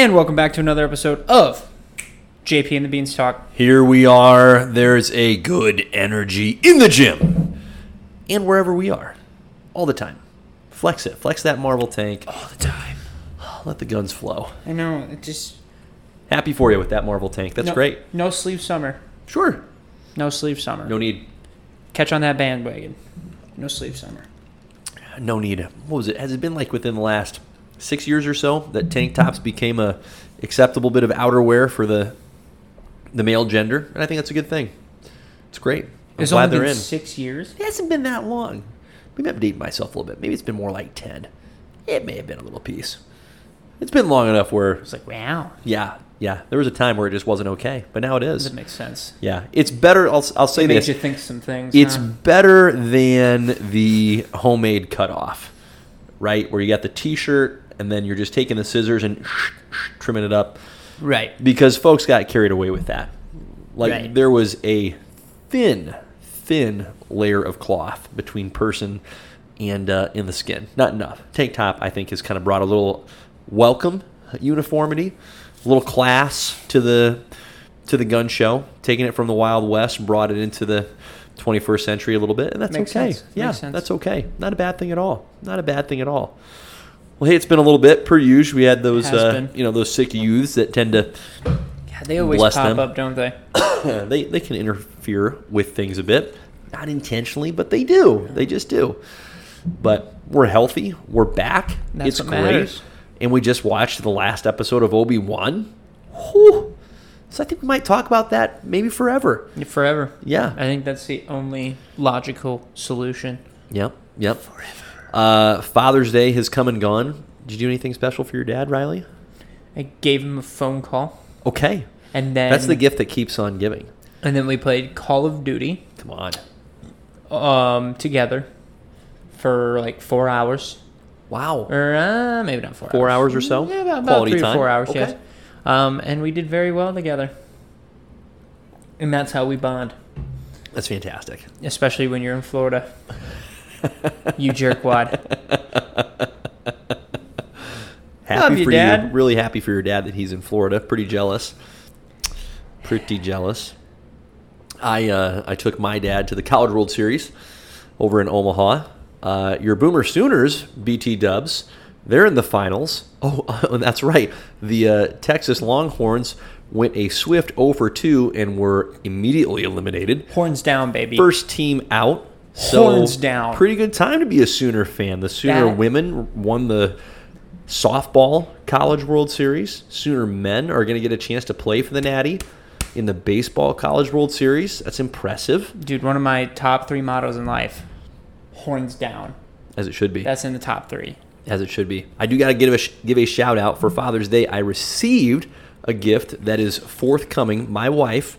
And welcome back to another episode of JP and the Beans Talk. Here we are. There's a good energy in the gym and wherever we are, all the time. Flex it. Flex that marble tank. All the time. Let the guns flow. I know, it just. Happy for you with that marble tank. That's no, great. No sleeve summer. Sure. No sleeve summer. No need. Catch on that bandwagon. No sleeve summer. No need. What was it? Has it been like within the last six years or so that tank tops became a acceptable bit of outerwear for the the male gender? And I think that's a good thing. It's great. I'm It's glad only they're been in. six years. It hasn't been that long. Maybe I'm dating myself a little bit. Maybe it's been more like 10. It may have been a little piece. It's been long enough where, It's like, wow. yeah, yeah. There was a time where it just wasn't okay, but now it is. That makes sense. Yeah, it's better. I'll, I'll say It makes this. you think some things. It's huh? better than the homemade cutoff, right? Where you got the t-shirt and then you're just taking the scissors and trimming it up right. because folks got carried away with that. Like Right. there was a thin, thin layer of cloth between person and uh, in the skin. Not enough. Tank top, I think, has kind of brought a little welcome uniformity, a little class to the to the gun show. Taking it from the Wild West, brought it into the 21st century a little bit, and that's Makes okay. sense. Yeah, Makes sense. that's okay. Not a bad thing at all. Not a bad thing at all. Well, hey, it's been a little bit per usual. We had those, uh, you know, those sick youths that tend to they always pop them. up, don't they? they they can interfere with things a bit, not intentionally, but they do. They just do. But we're healthy. We're back. That's it's great. matters. And we just watched the last episode of Obi Wan. So I think we might talk about that maybe forever. Forever. Yeah. I think that's the only logical solution. Yep. Yep. Forever. Uh, Father's Day has come and gone. Did you do anything special for your dad, Riley? I gave him a phone call, Okay. and then That's the gift that keeps on giving. And then we played Call of Duty Come on. um, together for like four hours, Wow. or uh, maybe not four. Four hours or so? Yeah, about, about Quality three time? or four hours. Okay. Yes. Um, and we did very well together, and that's how we bond. That's fantastic. Especially when you're in Florida. You jerkwad. Happy Love you, for Dad. you. Really happy for your dad that he's in Florida. Pretty jealous. Pretty jealous. I uh, I took my dad to the College World Series over in Omaha. Uh, your Boomer Sooners, BT Dubs, they're in the finals. Oh, that's right. The uh, Texas Longhorns went a swift 0 for 2 and were immediately eliminated. Horns down, baby. First team out. So Horns down. Pretty good time to be a Sooner fan. The Sooner That- women won the softball College World Series. Sooner men are going to get a chance to play for the Natty in the baseball College World Series. That's impressive, Dude, one of my top three mottos in life horns down. as it should be. That's in the top three. as it should be. I do got to give a give a shout out for Father's Day. I received a gift that is forthcoming. My wife,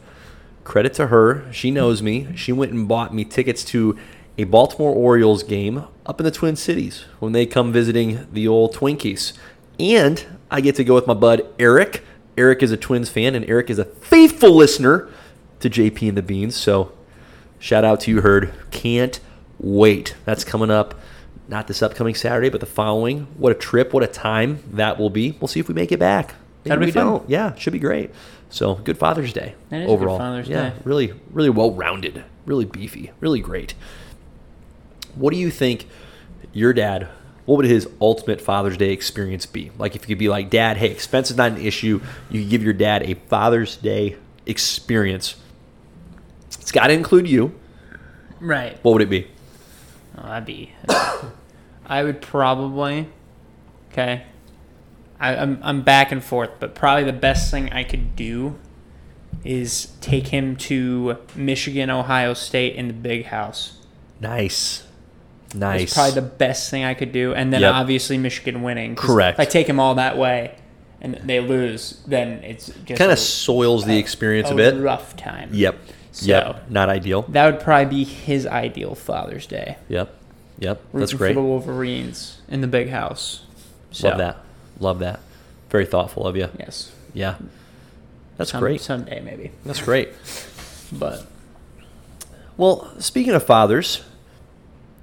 credit to her, she knows me. She went and bought me tickets to a Baltimore Orioles game up in the Twin Cities when they come visiting the old Twinkies. And I get to go with my bud Eric. Eric is a Twins fan, and Eric is a faithful listener to JP and the Beans. So Shout out to you, Herd. Can't wait. That's coming up, not this upcoming Saturday, but the following. What a trip. What a time that will be. We'll see if we make it back. Maybe That'll be we fun. don't. Yeah, should be great. So good Father's Day That is overall. Father's yeah, Day. really, really well rounded, really beefy, really great. What do you think your dad? What would his ultimate Father's Day experience be? Like if you could be like, Dad, hey, expense is not an issue. You could give your dad a Father's Day experience. It's got to include you. Right. What would it be? Oh, that'd be. I would probably. Okay. I, I'm I'm back and forth, but probably the best thing I could do is take him to Michigan, Ohio State in the big house. Nice. That's Nice. probably the best thing I could do, and then Yep. obviously Michigan winning. Correct. If I take him all that way, and they lose, then it's just kind of soils the experience a, a bit. rough time. Yep. So- Yep. Not ideal. That would probably be his ideal Father's Day. Yep. Yep. That's great. For the Wolverines in the big house. So, Love that. Love that. Very thoughtful of you. Yes. Yeah. That's Some- great. Someday maybe, That's great. but Well, speaking of fathers,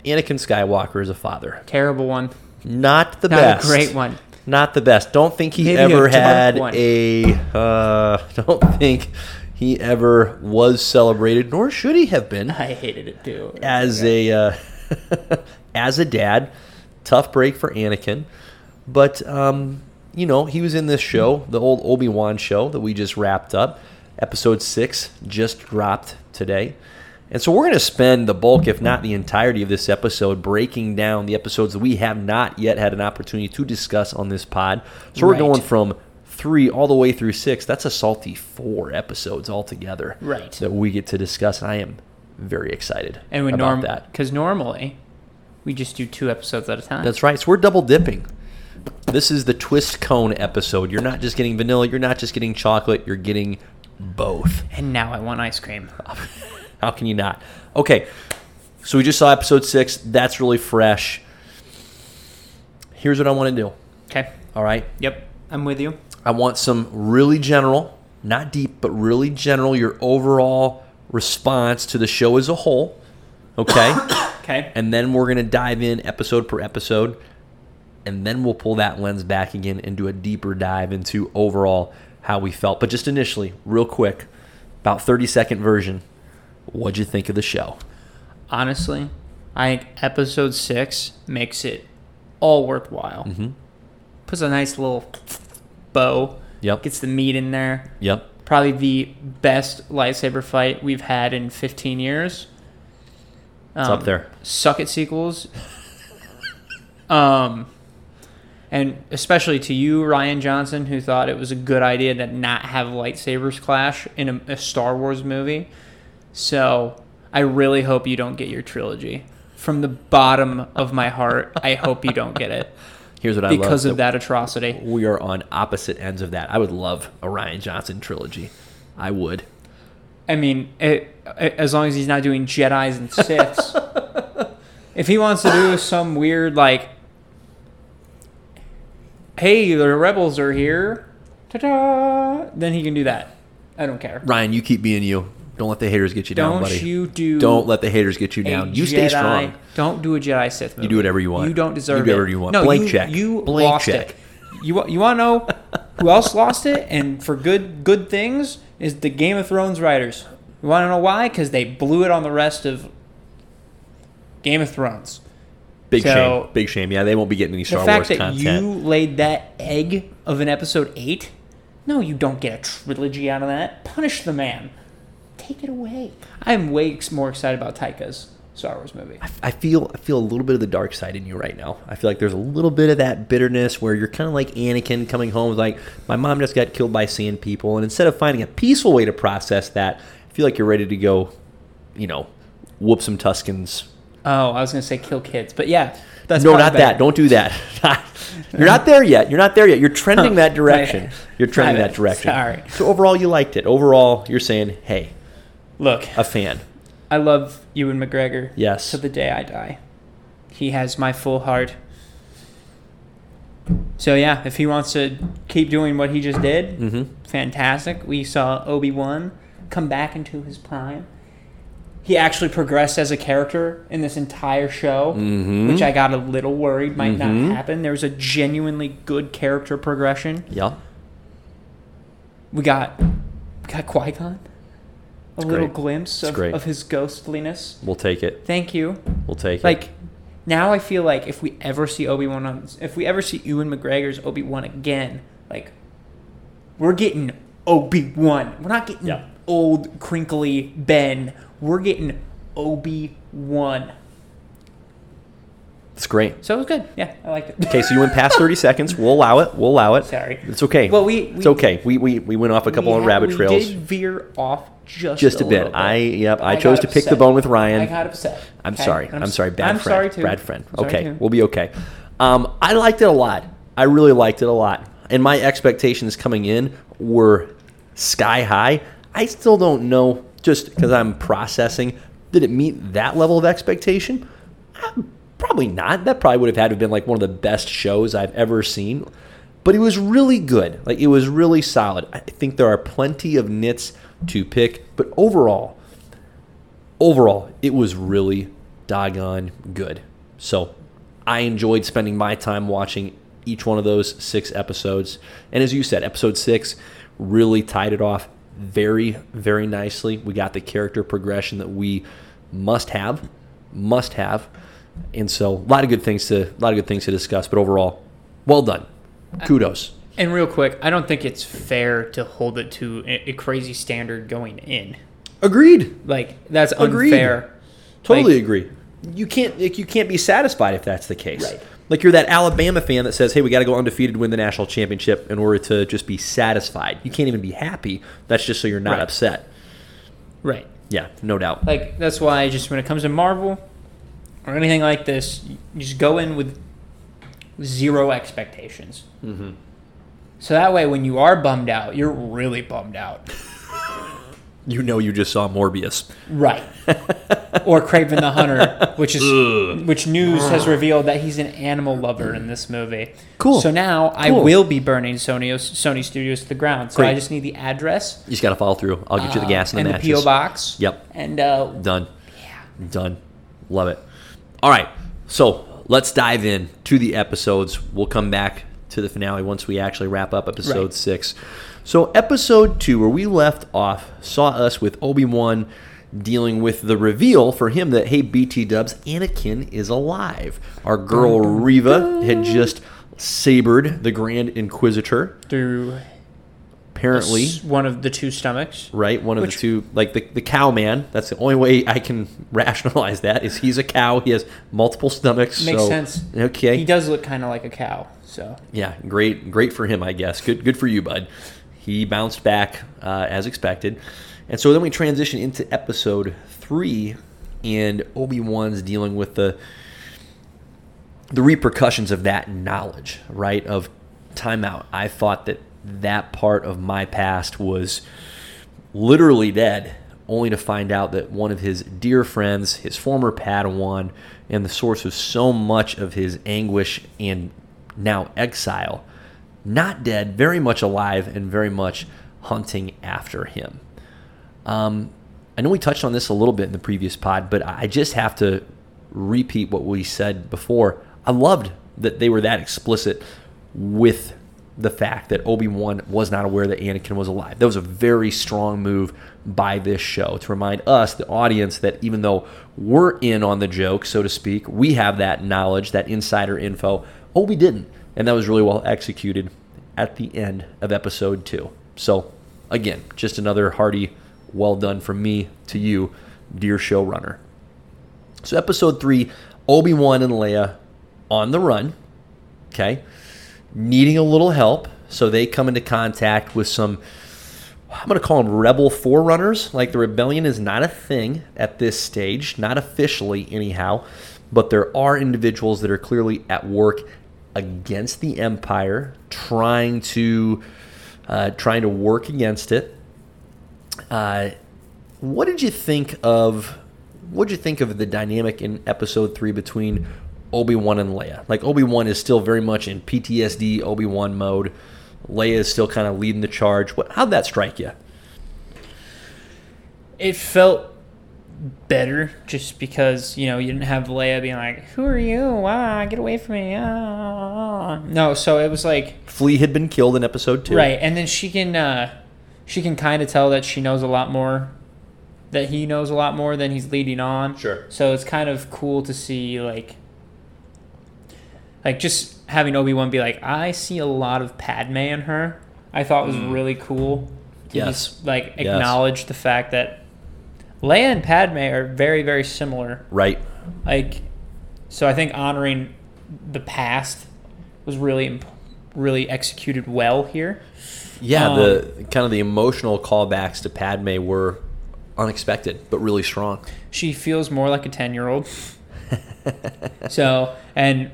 Anakin Skywalker is a father. terrible one. Not the Not best. a great one. not the best. Don't think he Maybe ever had one. a. Uh, don't think he ever was celebrated, nor should he have been I hated it too. as a uh, as a dad. Tough break for Anakin, but um, you know he was in this show, the old Obi Wan show that we just wrapped up. Episode six just dropped today, and so we're going to spend the bulk, if not the entirety, of this episode breaking down the episodes that we have not yet had an opportunity to discuss on this pod. So we're going from three all the way through six. That's a salty four episodes altogether Right. that we get to discuss. And I am very excited and we about norm that. because normally we just do two episodes at a time. That's right. So we're double dipping. This is the twist cone episode. You're not just getting vanilla. You're not just getting chocolate. You're getting both. and now I want ice cream. How can you not? Okay. So we just saw episode six. That's really fresh. Here's what I want to do. Okay. All right. Yep. I'm with you. I want some really general, not deep, but really general, your overall response to the show as a whole. Okay. Okay. and then we're going to dive in episode per episode and then we'll pull that lens back again and do a deeper dive into overall how we felt but just initially real quick about 30 second version what'd you think of the show Honestly, I think episode six makes it all worthwhile. mm-hmm. Puts a nice little bow. yep Gets the meat in there. yep Probably the best lightsaber fight we've had in 15 years. it's Um, up there Suck it sequels. um, and especially to you, Rian Johnson, who thought it was a good idea to not have lightsabers clash in a, a Star Wars movie. So I really hope you don't get your trilogy. From the bottom of my heart, I hope you don't get it here's what i because love Because of that atrocity. we are on opposite ends of that i would love a rian johnson trilogy i would I mean, it, it- as long as he's not doing Jedi's and Siths. if he wants to do some weird like, hey, the rebels are here, ta-da, then he can do that. I don't care. rian you keep being you don't let the haters get you down Don't buddy you do? don't let the haters get you a down you stay Jedi- strong Don't do a Jedi Sith movie. do whatever you want. You don't deserve You do it. whatever you want. No, Blank you, check. You Blank lost check. it. You wa- you want to know who else lost it and for good good things is the Game of Thrones writers. You want to know why? Because they blew it on the rest of Game of Thrones. Big So- shame. Big shame. Yeah, they won't be getting any Star Wars content. The fact that you laid that egg of an episode eight, no, you don't get a trilogy out of that. Punish the man. Take it away. I'm way more excited about Taika's Star Wars movie. I feel I feel a little bit of the dark side in you right now. I feel like there's a little bit of that bitterness where you're kind of like Anakin coming home with like my mom just got killed by sand people, and instead of finding a peaceful way to process that, I feel like you're ready to go, you know, whoop some Tuskens. Oh, I was gonna say kill kids, but yeah, that's no, not better. that. Don't do that. you're not there yet. You're not there yet. You're trending that direction. You're trending that direction. Sorry. So overall, you liked it. Overall, you're saying, hey, Look, a fan. I love Ewan McGregor. Yes. To the day I die, he has my full heart. So yeah, if he wants to keep doing what he just did, Mm-hmm. fantastic. We saw Obi Wan come back into his prime. He actually progressed as a character in this entire show, Mhm. which I got a little worried might Mhm. not happen. There was a genuinely good character progression. Yeah. We got we got Qui Gon, a little great. glimpse of, of his ghostliness. We'll take it. Thank you. We'll take it. Like now, I feel like if we ever see Obi Wan on, if we ever see Ewan McGregor's Obi Wan again, like we're getting Obi Wan. We're not getting Yeah. old crinkly Ben. We're getting Obi Wan. It's great. So it was good. Yeah, I liked it. Okay, so you went past 30 seconds. We'll allow it. We'll allow it. Sorry. It's okay. Well, we- it's okay. We, we we went off a couple We of rabbit we trails. did veer off just just a little bit. I yep. I, I chose to pick the bone with Rian. I got upset. I'm okay? sorry. And I'm, sorry. Bad I'm friend. sorry too. Bad friend. I'm sorry okay, too. we'll be okay. Um, I liked it a lot. I really liked it a lot. And my expectations coming in were sky high. I still don't know, just because I'm processing, did it meet that level of expectation? Uh, Probably not. That probably would have had to have been like one of the best shows I've ever seen. But it was really good. Like it was really solid. I think there are plenty of nits to pick, but overall, overall, it was really doggone good. So I enjoyed spending my time watching each one of those six episodes. And as you said, episode six really tied it off very, very nicely. We got the character progression that we must have, must have. And so a lot of good things to a lot of good things to discuss, but overall, well done. Kudos. And real quick, I don't think it's fair to hold it to a, a crazy standard going in. Agreed. Like that's Agreed. unfair. Totally Like- agree. You can't like, you can't be satisfied if that's the case. Right. Like you're that Alabama fan that says, "Hey, we got to go undefeated to win the national championship in order to just be satisfied." You can't even be happy. That's just so you're not Right. upset. Right. Yeah, no doubt. Like that's why just when it comes to Marvel or anything like this, you just go in with zero expectations. Mm-hmm. So that way, when you are bummed out, you're really bummed out. You know, you just saw Morbius. Right. or Kraven the Hunter, which is which news has revealed that he's an animal lover in this movie. Cool. So now I Cool. will be burning Sony Sony Studios to the ground. So I Great. just need the address. You just got to follow through. I'll get you the uh, gas and the and matches. PO box. Yep. And uh, Done. Yeah. Done. Love it. All right. So let's dive in to the episodes. We'll come back to the finale once we actually wrap up episode Right. six. So episode two, where we left off, saw us with Obi Wan dealing with the reveal for him that hey BT Dubs, Anakin is alive. Our girl Reva had just sabered the Grand Inquisitor. through Apparently, s- one of the two stomachs. right? One of Which- the two, like the, the cow man. That's the only way I can rationalize that is he's a cow. He has multiple stomachs. Makes so- sense. Okay. He does look kind of like a cow. So Yeah, great, great for him, I guess. Good, good for you, bud. He bounced back uh, as expected, and so then we transition into episode three, and Obi Wan's dealing with the the repercussions of that knowledge, right? Of timeout. I thought that that part of my past was literally dead, only to find out that one of his dear friends, his former Padawan, and the source of so much of his anguish and now exile, not dead, very much alive, and very much hunting after him. Um, I know we touched on this a little bit in the previous pod, but I just have to repeat what we said before. I loved that they were that explicit with the fact that Obi Wan was not aware that Anakin was alive. That was a very strong move by this show to remind us, the audience, that even though we're in on the joke, so to speak, we have that knowledge, that insider info. Obi didn't, and that was really well executed at the end of episode two. So, again, just another hearty well done from me to you, dear showrunner. So, episode three Obi Wan and Leia on the run, okay, needing a little help. So, they come into contact with some, I'm going to call them rebel forerunners. Like, the rebellion is not a thing at this stage, not officially, anyhow, but there are individuals that are clearly at work against the Empire, trying to. Uh, trying to work against it. Uh, what did you think of what did you think of the dynamic in episode three between Obi Wan and Leia? Like Obi Wan is still very much in PTSD Obi Wan mode. Leia is still kind of leading the charge. What? How'd that strike you? it felt better just because you know you didn't have Leia being like, "Who are you? Ah, get away from me!" Ah. No, so it was like Flea had been killed in episode two. right, and then she can uh, she can kind of tell that she knows a lot more, that he knows a lot more than he's leading on. Sure. So it's kind of cool to see like, like just having Obi Wan be like, "I see a lot of Padme in her." I thought was really cool. To Yes. just, like Yes. acknowledge the fact that Leia and Padme are very, very similar. Right. Like, so I think honoring the past was really, really executed well here. Yeah. Um, the kind of the emotional callbacks to Padme were unexpected, but really strong. She feels more like a ten-year-old. so, and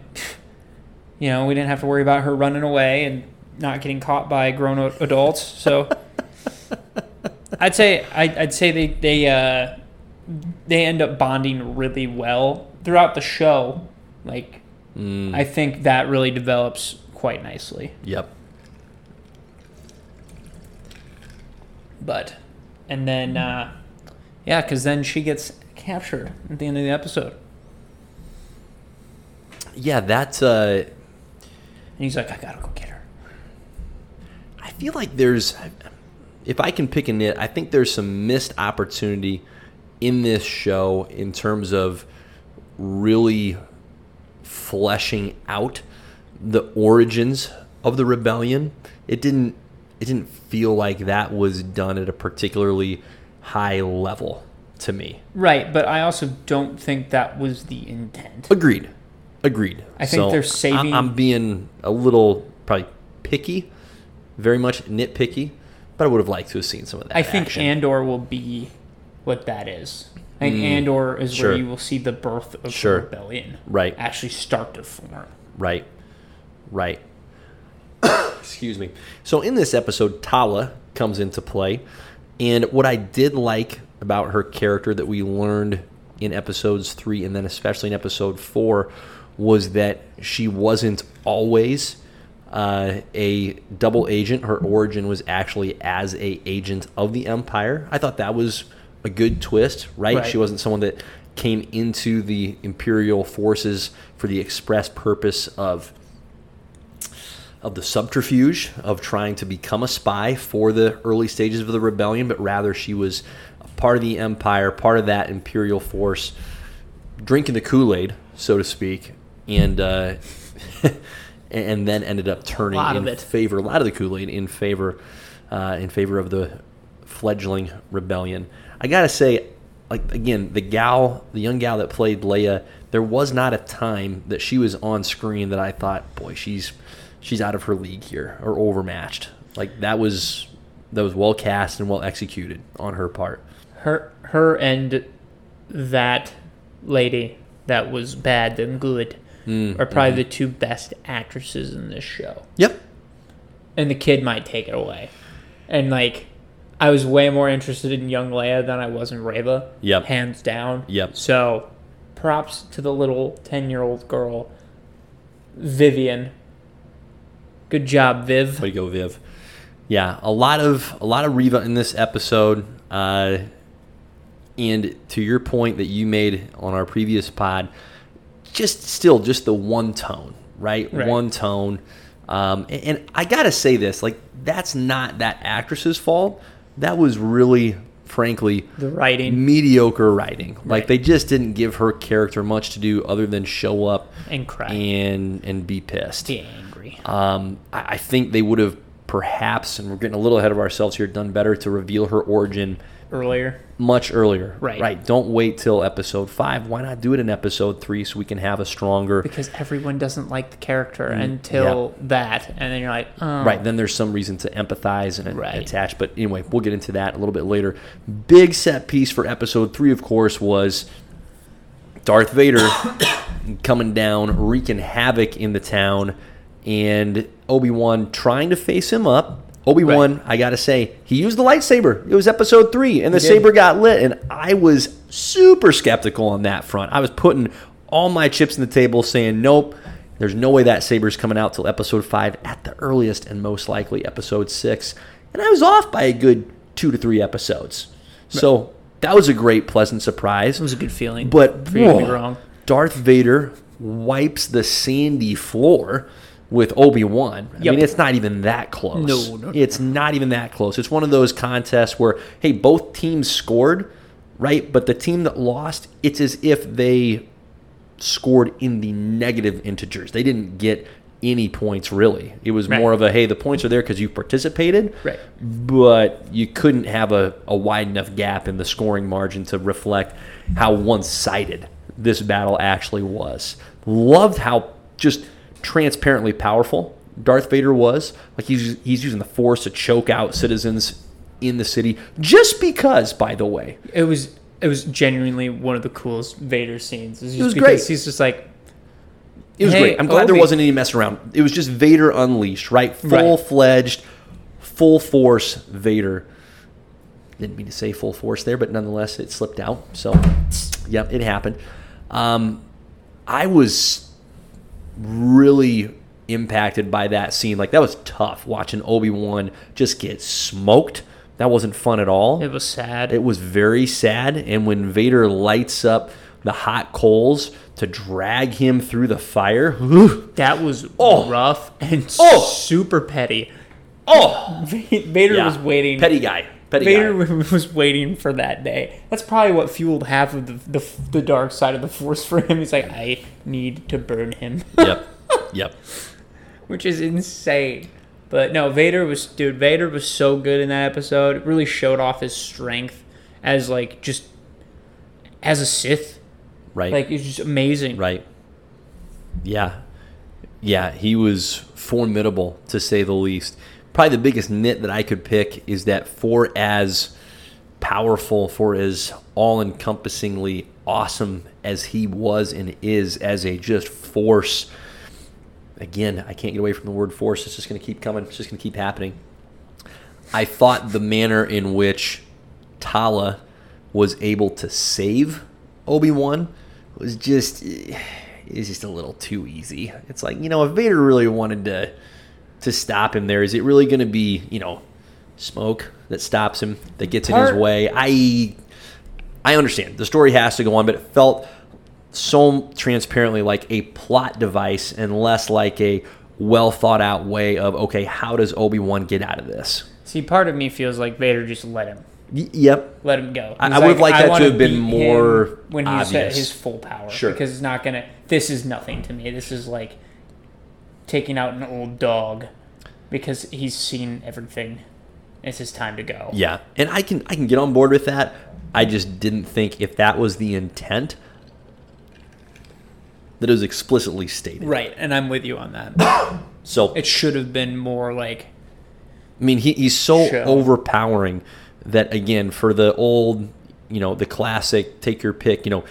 you know, we didn't have to worry about her running away and not getting caught by grown adults. So, I'd say I'd, I'd say they they uh, they end up bonding really well throughout the show. Like, Mm, I think that really develops quite nicely. yep. But, and then, uh, yeah, because then she gets captured at the end of the episode. Yeah, that's uh and he's like, I gotta go get her. I feel like there's, if I can pick a nit, I think there's some missed opportunity in this show in terms of really fleshing out the origins of the rebellion. It didn't. It didn't feel like that was done at a particularly high level to me. Right, but I also don't think that was the intent. Agreed. Agreed. I think they're saving- I'm being a little probably picky, very much nitpicky, but I would have liked to have seen some of that. I think action. Andor will be what that is. I think Andor is Mm. Sure. where you will see the birth of Sure. the rebellion Right. actually start to form. Right. Right. Excuse me. So in this episode, Tala comes into play. And what I did like about her character that we learned in episodes three and then especially in episode four was that she wasn't always uh, a double agent. Her origin was actually as a agent of the Empire. I thought that was a good twist, right? Right. She wasn't someone that came into the Imperial forces for the express purpose of of the subterfuge of trying to become a spy for the early stages of the rebellion, but rather she was a part of the empire, part of that imperial force, drinking the Kool Aid, so to speak, and uh, and then ended up turning in it. favor, a lot of the Kool Aid in favor uh, in favor of the fledgling rebellion. I gotta say, like again, the gal, the young gal that played Leia, there was not a time that she was on screen that I thought, boy, she's she's out of her league here or overmatched. Like that was that was well cast and well executed on her part. Her, her, and that lady that was bad and good Mm, are probably mm-hmm. the two best actresses in this show. Yep. And the kid might take it away. And like, I was way more interested in young Leia than I was in Reva. Yep. Hands down. Yep. So, props to the little ten-year-old girl, Vivian. Good job, Viv. Way to go, Viv. Yeah, a lot of a lot of Reva in this episode. Uh, and to your point that you made on our previous pod, just still just the one tone, right? Right. One tone. Um, and, and I gotta say this, like that's not that actress's fault. That was really, frankly, The writing mediocre writing. Like Right. they just didn't give her character much to do other than show up and cry, and and be pissed. be angry. Um, I, I think they would have perhaps, and we're getting a little ahead of ourselves here, done better to reveal her origin Earlier, much earlier. Right. Right. Don't wait till episode five. Why not do it in episode three so we can have a stronger. because everyone doesn't like the character until that, and then you're like, oh, Mm, Right. Then there's some reason to empathize and Right. attach. But anyway, we'll get into that a little bit later. Big set piece for episode three, of course, was Darth Vader coming down, wreaking havoc in the town, and Obi Wan trying to face him up. Obi Wan, I gotta say, he used the lightsaber. It was episode three, and the saber got lit, and I was super skeptical on that front. I was putting all my chips in the table, saying, "Nope, there's no way that saber's coming out till episode five at the earliest, and most likely episode six. And I was off by a good two to three episodes. So that was a great, pleasant surprise. it was a good feeling. But for you to be whoa, wrong, Darth Vader wipes the sandy floor with Obi Wan. I Yep. mean, it's not even that close. No, no, it's not even that close. It's one of those contests where hey, both teams scored, right? But the team that lost, it's as if they scored in the negative integers. They didn't get any points really. It was Right. more of a hey, the points are there because you participated, Right. But you couldn't have a, a wide enough gap in the scoring margin to reflect how one sided this battle actually was. Loved how just transparently powerful Darth Vader was. Like he's he's using the Force to choke out citizens in the city just because. By the way, it was it was genuinely one of the coolest Vader scenes. It was, just was great. He's just like, It was Hey, great. I'm glad there wasn't any mess around. It was just Vader unleashed, right? Full fledged, full force Vader. Didn't mean to say full force there, but nonetheless, it slipped out. So, yep, it happened. Um, I was really impacted by that scene. Like that was tough watching Obi Wan just get smoked. That wasn't fun at all. it was sad. It was very sad. And when Vader lights up the hot coals to drag him through the fire. That was Oh. rough and Oh. super petty. Oh, Vader yeah. was waiting. Petty guy. Petty Vader was waiting for that day. That's probably what fueled half of the, the the dark side of the Force for him. He's like, I need to burn him, Yep. Yep. which is insane. But no, Vader was dude. Vader was so good in that episode. It really showed off his strength as like just as a Sith. Right. Like it's just amazing. Right. Yeah. Yeah, he was formidable to say the least. Probably the biggest nit that I could pick is that for as powerful, for as all encompassingly awesome as he was and is as a just force, again, I can't get away from the word force. It's just going to keep coming, it's just going to keep happening. I thought the manner in which Tala was able to save Obi Wan was just eh, is just a little too easy. It's like you know, if Vader really wanted to to stop him, there is it really going to be you know smoke that stops him that gets in his way? I I understand the story has to go on, but it felt so transparently like a plot device and less like a well thought out way of okay, how does Obi Wan get out of this? See, part of me feels like Vader just let him. Y- yep, let him go. I- He's I would've liked that to have been more when he's at his full power. Sure. because it's not gonna. This is nothing to me. This is like taking out an old dog because he's seen everything. It's his time to go. Yeah, and I can I can get on board with that. I just didn't think if that was the intent that it was explicitly stated. Right, and I'm with you on that. So it should have been more like I mean, he, he's so Show. overpowering that again for the old, you know, the classic take your pick, you know,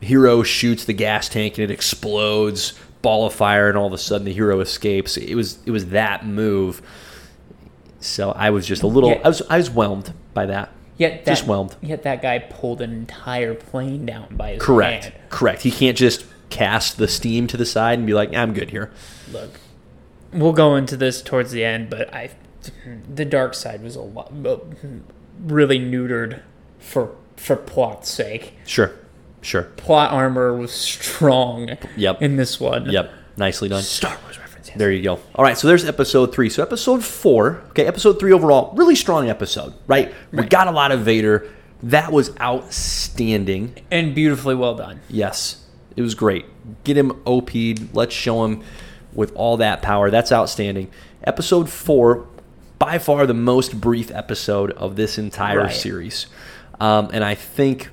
hero shoots the gas tank and it explodes, ball of fire, and all of a sudden the hero escapes. It was it was that move. So I was just a little Yeah. I was I was whelmed by that. yet that Just whelmed. yet that guy pulled an entire plane down by his Correct. hand. Correct. He can't just cast the steam to the side and be like, I'm good here. Look, we'll go into this towards the end, but I, the dark side was a lot, uh, really neutered for for plot's sake. Sure. Sure. Plot armor was strong. Yep. In this one. Yep. Nicely done. Star Wars reference. yes. There you go. All right, so there's episode three. So episode four, okay, episode three overall, really strong episode, right? We got a lot of Vader. That was outstanding. And beautifully well done. Yes, it was great. Get him OP'd. Let's show him with all that power. That's outstanding. Episode four, by far the most brief episode of this entire Right. series. Um, and I think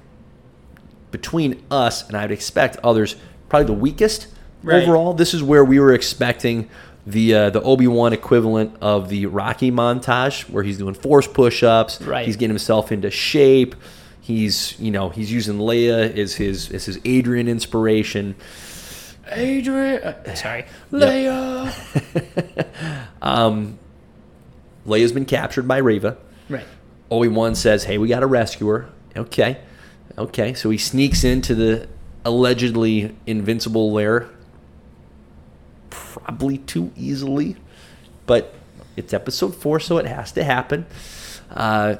between us, and I'd expect others, probably the weakest Right. overall. This is where we were expecting the uh, the Obi Wan equivalent of the Rocky montage, where he's doing force push ups. Right. He's getting himself into shape. He's you know he's using Leia as his as his Adrian inspiration. Adrian, uh, sorry, Leia. Um Leia's been captured by Reva. Right. Obi Wan says, "Hey, we got to rescue her." Okay, okay. So he sneaks into the allegedly invincible lair, probably too easily, but it's episode four, so it has to happen. Uh,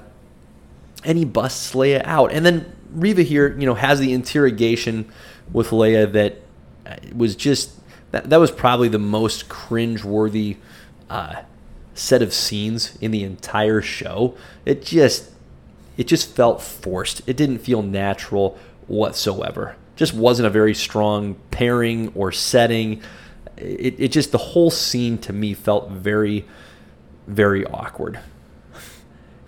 and he busts Leia out, and then Reva here, you know, has the interrogation with Leia that uh, was just that. That was probably the most cringe-worthy uh, set of scenes in the entire show. It just it just felt forced. It didn't feel natural whatsoever. Just wasn't a very strong pairing or setting. It, it just the whole scene to me felt very very awkward.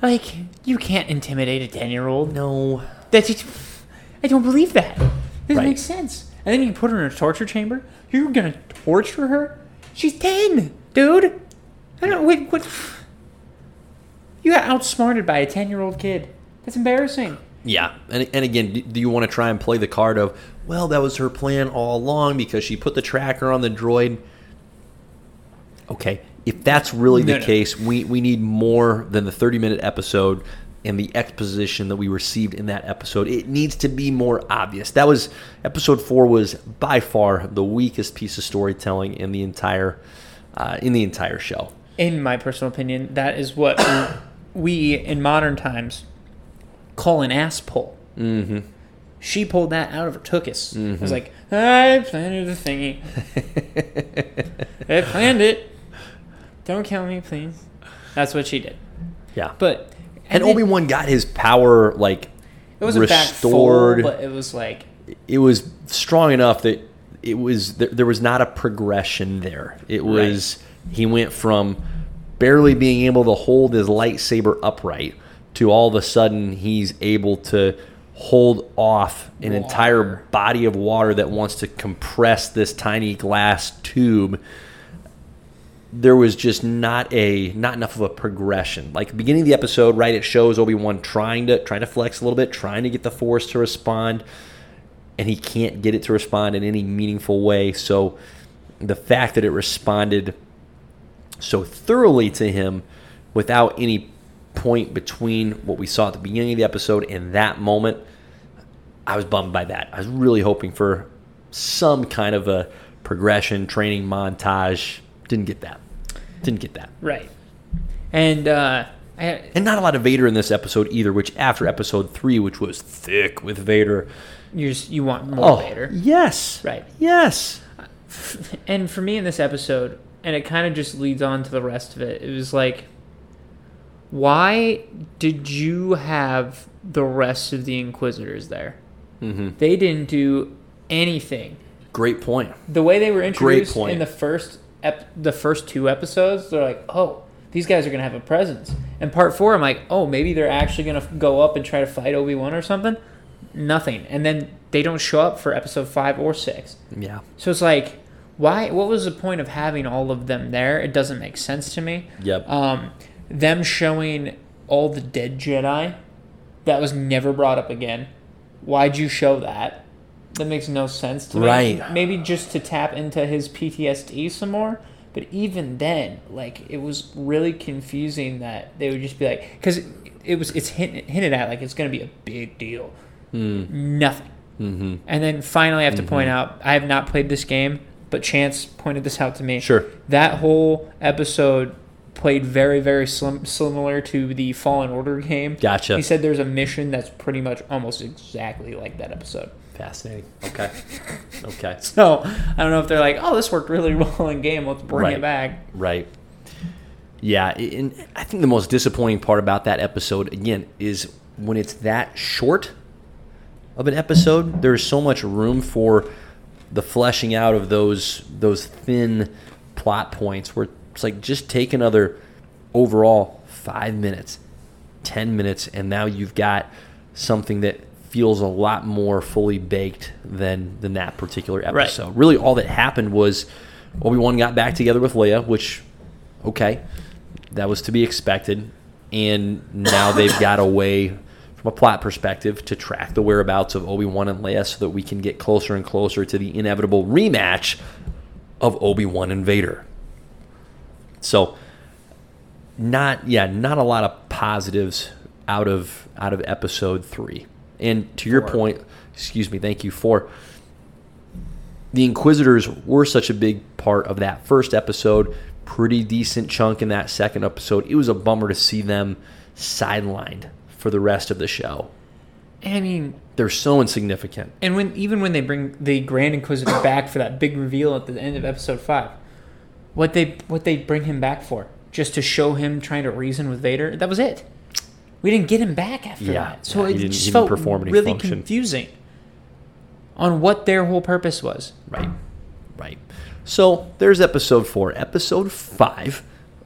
Like you can't intimidate a ten-year-old. No. That just, I don't believe that. Doesn't Right. make sense. And then you put her in a torture chamber. You're gonna torture her? She's ten, dude. I don't. Wait, what? You got outsmarted by a ten-year-old kid. That's embarrassing. Yeah, and, and again, do- you want to try and play the card of, well, that was her plan all along because she put the tracker on the droid? Okay, if that's really the No, case, we, we need more than the 30 minute episode and the exposition that we received in that episode. It needs to be more obvious. That was, episode four was by far the weakest piece of storytelling in the entire, uh, in the entire show. In my personal opinion, that is what we in modern times call an ass pull. Mm-hmm. She pulled that out of her. I Mm-hmm. was like, I planted the thingy. I planned it. Don't kill me, please. That's what she did. Yeah. But and then- Obi Wan got his power like it back restored. full, but it was like it was strong enough that it was there, there was not a progression there. It was he went from barely being able to hold his lightsaber upright to all of a sudden he's able to hold off an entire body of water that wants to compress this tiny glass tube there was just not a not enough of a progression. Like beginning of the episode, right? It shows Obi Wan trying to trying to flex a little bit, trying to get the Force to respond, and he can't get it to respond in any meaningful way. So the fact that it responded so thoroughly to him without any point between what we saw at the beginning of the episode and that moment, I was bummed by that. I was really hoping for some kind of a progression, training montage. Didn't get that. Didn't get that. right. And uh, I, And not a lot of Vader in this episode either, which after episode three, which was thick with Vader. you just, you want more Oh, Vader, yes. right? Yes. And for me in this episode, and it kind of just leads on to the rest of it. It was like, why did you have the rest of the Inquisitors there? hmm They didn't do anything. Great point. The way they were introduced in the first ep- the first two episodes, they're like, oh, these guys are gonna have a presence. And part four, I'm like, oh, maybe they're actually gonna go up and try to fight Obi Wan or something. Nothing, and then they don't show up for episode five or six. Yeah. So it's like, why? What was the point of having all of them there? It doesn't make sense to me. Yep. Um, them showing all the dead Jedi, that was never brought up again. Why'd you show that? That makes no sense to me. Right. Maybe just to tap into his PTSD some more. But even then, like it was really confusing that they would just be like, because it was it's hint, hinted at like it's going to be a big deal. Nothing. Mm-hmm. And then finally, I have to point out I have not played this game, but Chance pointed this out to me. Sure. That whole episode played very, very slim, similar to the Fallen Order game. Gotcha. He said there's a mission that's pretty much almost exactly like that episode. Fascinating. Okay. Okay. So I don't know if they're like, oh, this worked really well in game. Let's bring Right. it back. Right. Yeah, and I think the most disappointing part about that episode again is when it's that short of an episode. There's so much room for the fleshing out of those those thin plot points where it's like just take another overall five minutes, ten minutes, and now you've got something that feels a lot more fully baked than than that particular episode. Right. Really, all that happened was Obi Wan got back together with Leia, which okay, that was to be expected, and now they've got a way from a plot perspective to track the whereabouts of Obi Wan and Leia so that we can get closer and closer to the inevitable rematch of Obi Wan and Vader. So, not yeah, not a lot of positives out of out of episode three. And to your Four. point, excuse me, thank you for the Inquisitors were such a big part of that first episode, pretty decent chunk in that second episode. It was a bummer to see them sidelined for the rest of the show. I mean, They're so insignificant. and when even when they bring the Grand Inquisitor back for that big reveal at the end of episode five, what they what they bring him back for? Just to show him trying to reason with Vader? That was it. We didn't get him back after Yeah, that, so yeah, it didn't- just felt perform any really function. confusing on what their whole purpose was. Right. Right. So there's episode four. Episode five,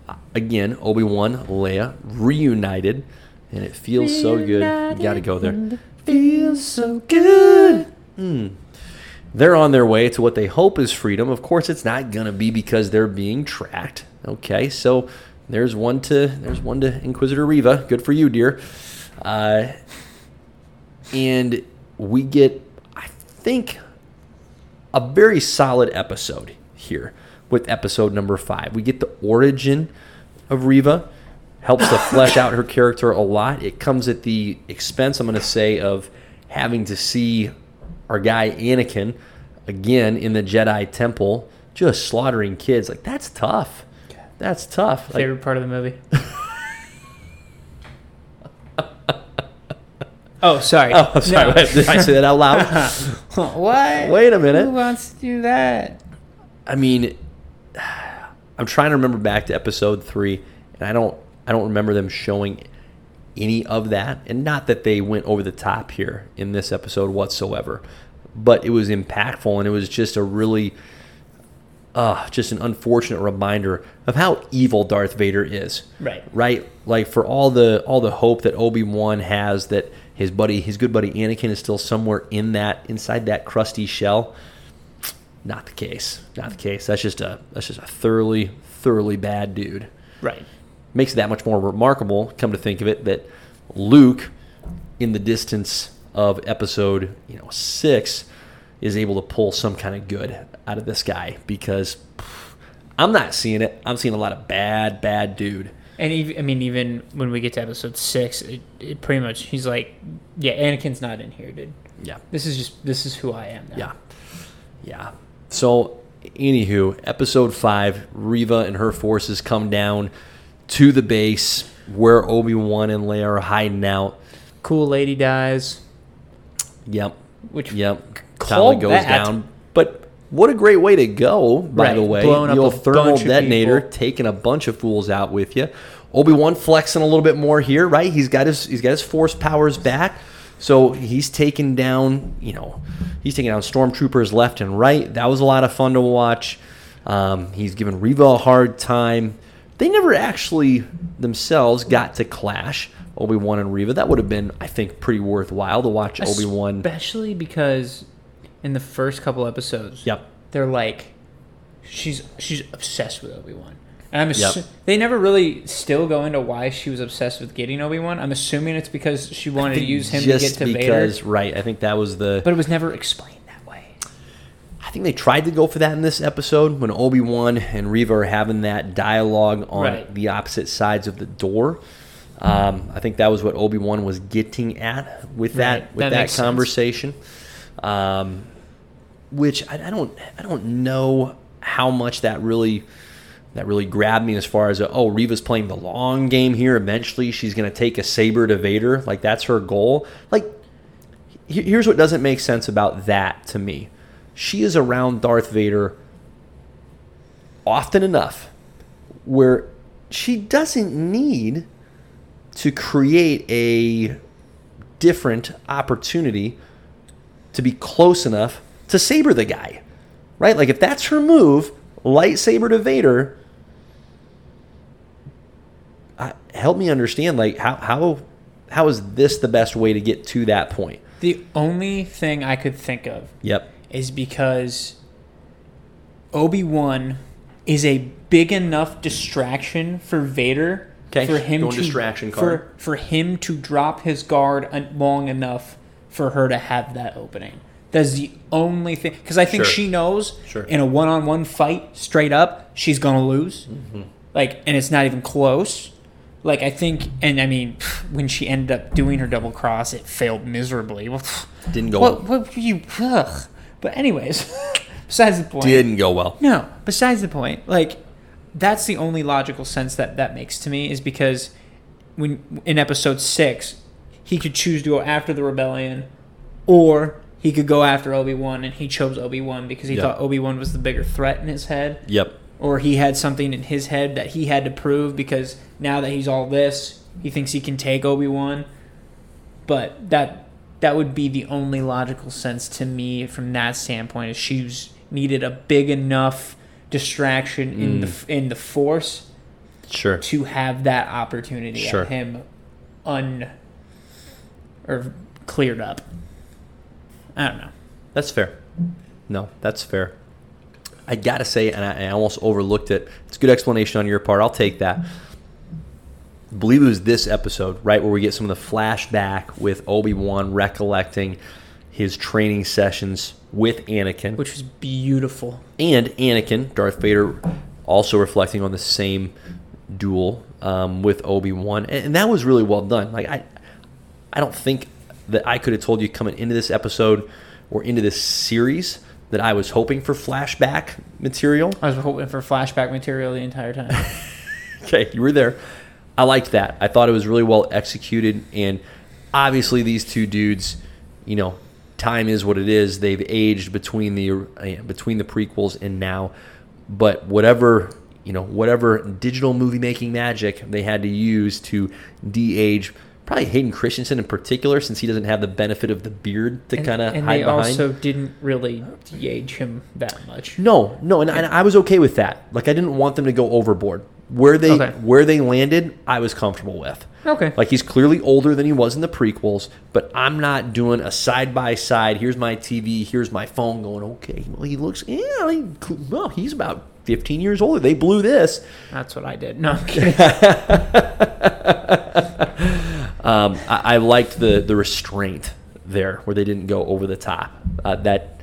uh, again, Obi Wan, Leia reunited, and it feels so good. You got to go there. Feels so good. Hmm. They're on their way to what they hope is freedom. Of course, it's not gonna be because they're being tracked. Okay, so there's one to there's one to Inquisitor Reva. Good for you, dear. Uh, and we get, I think, a very solid episode here with episode number five. We get the origin of Reva, helps to flesh out her character a lot. It comes at the expense, I'm going to say, of having to see our guy Anakin again in the Jedi Temple just slaughtering kids. Like, that's tough. That's tough. Like, Favorite part of the movie. Oh, sorry. Oh, sorry. No. Did I say that out loud? what? Wait a minute. Who wants to do that? I mean, I'm trying to remember back to episode three, and I don't, I don't remember them showing any of that. And not that they went over the top here in this episode whatsoever, but it was impactful, and it was just a really, uh, just an unfortunate reminder of how evil Darth Vader is. Right. Right. Like for all the all the hope that Obi Wan has that his buddy, his good buddy Anakin, is still somewhere in that inside that crusty shell. Not the case. Not the case. That's just a that's just a thoroughly thoroughly bad dude. Right. Makes it that much more remarkable. Come to think of it, that Luke, in the distance of episode you know six, is able to pull some kind of good out of this guy because pff, I'm not seeing it. I'm seeing a lot of bad bad dude. And even, I mean, even when we get to episode six, it, it pretty much he's like, yeah, Anakin's not in here, dude. Yeah. This is just this is who I am now. Yeah. Yeah. So, anywho, episode five, Reva and her forces come down to the base where Obi Wan and Leia are hiding out. Cool lady dies. Yep. Which Yep. Call Tali goes that. down. But what a great way to go, by Right, the way. blowing up the a old thermal detonator, taking a bunch of fools out with you. Obi Wan flexing a little bit more here, right? He's got his he's got his force powers back. So he's taking down, you know, he's taking down stormtroopers left and right. That was a lot of fun to watch. Um, he's giving Reva a hard time. They never actually themselves got to clash, Obi Wan and Reva. That would have been, I think, pretty worthwhile to watch Obi Wan. especially because in the first couple episodes, Yep. they're like, she's she's obsessed with Obi Wan. And I'm assu- Yep. they never really still go into why she was obsessed with getting Obi Wan. I'm assuming it's because she wanted to use him to get to because, Vader, right? I think that was the. but it was never explained that way. I think they tried to go for that in this episode when Obi Wan and Reva are having that dialogue on Right. the opposite sides of the door. Um, I think that was what Obi Wan was getting at with that Right. with That that, conversation. Um, which I, I don't I don't know how much that really that really grabbed me as far as oh Reva's playing the long game here. Eventually, she's going to take a saber to Vader. Like that's her goal. Like here's what doesn't make sense about that to me. She is around Darth Vader often enough where she doesn't need to create a different opportunity to be close enough to saber the guy. Right? Like if that's her move, lightsaber to Vader, I, help me understand like how how how is this the best way to get to that point? The only thing I could think of Yep. Is because Obi Wan is a big enough distraction for Vader 'Kay, for him going to distraction for card. for him to drop his guard long enough for her to have that opening. That's the only thing because I think Sure. she knows Sure. in a one-on-one fight, straight up, she's gonna lose. Mm-hmm. Like, and it's not even close. Like I think, and I mean, when she ended up doing her double cross, it failed miserably. Well, Didn't go what, what were you? Ugh. But anyways, besides the point. Didn't go well. No, besides the point. Like, that's the only logical sense that that makes to me is because when in episode six, he could choose to go after the rebellion, or he could go after Obi Wan, and he chose Obi Wan because he Yeah. thought Obi Wan was the bigger threat in his head Yep. or he had something in his head that he had to prove because now that he's all this, he thinks he can take Obi Wan. But that that would be the only logical sense to me from that standpoint. Is she's needed a big enough distraction in the mm. in the Force Sure. to have that opportunity Sure. of him un or cleared up. I don't know. That's fair. No, that's fair. I gotta say, and I, I almost overlooked it. It's a good explanation on your part. I'll take that. Believe it was this episode, right, where we get some of the flashback with Obi Wan recollecting his training sessions with Anakin, Which was beautiful. and Anakin, Darth Vader, also reflecting on the same duel um, with Obi Wan, and, and that was really well done. Like I, I don't think that I could have told you coming into this episode or into this series that I was hoping for flashback material. I was hoping for flashback material the entire time. Okay, you were there. I liked that. I thought it was really well executed, and obviously these two dudes, you know, time is what it is. They've aged between the uh, between the prequels and now, but whatever you know, whatever digital movie making magic they had to use to de-age probably Hayden Christensen in particular, since he doesn't have the benefit of the beard to kind of and hide they behind. also didn't really de-age him that much. No, no, and, and I was okay with that. Like I didn't want them to go overboard. Where they Okay. where they landed, I was comfortable with. Okay. Like he's clearly older than he was in the prequels, but I'm not doing a side by side. Here's my TV. Here's my phone. Going okay. Well, he looks. Yeah. He, well, he's about 15 years older. They blew this. That's what I did. No, I'm kidding. Um, I, I liked the the restraint there, where they didn't go over the top. Uh, that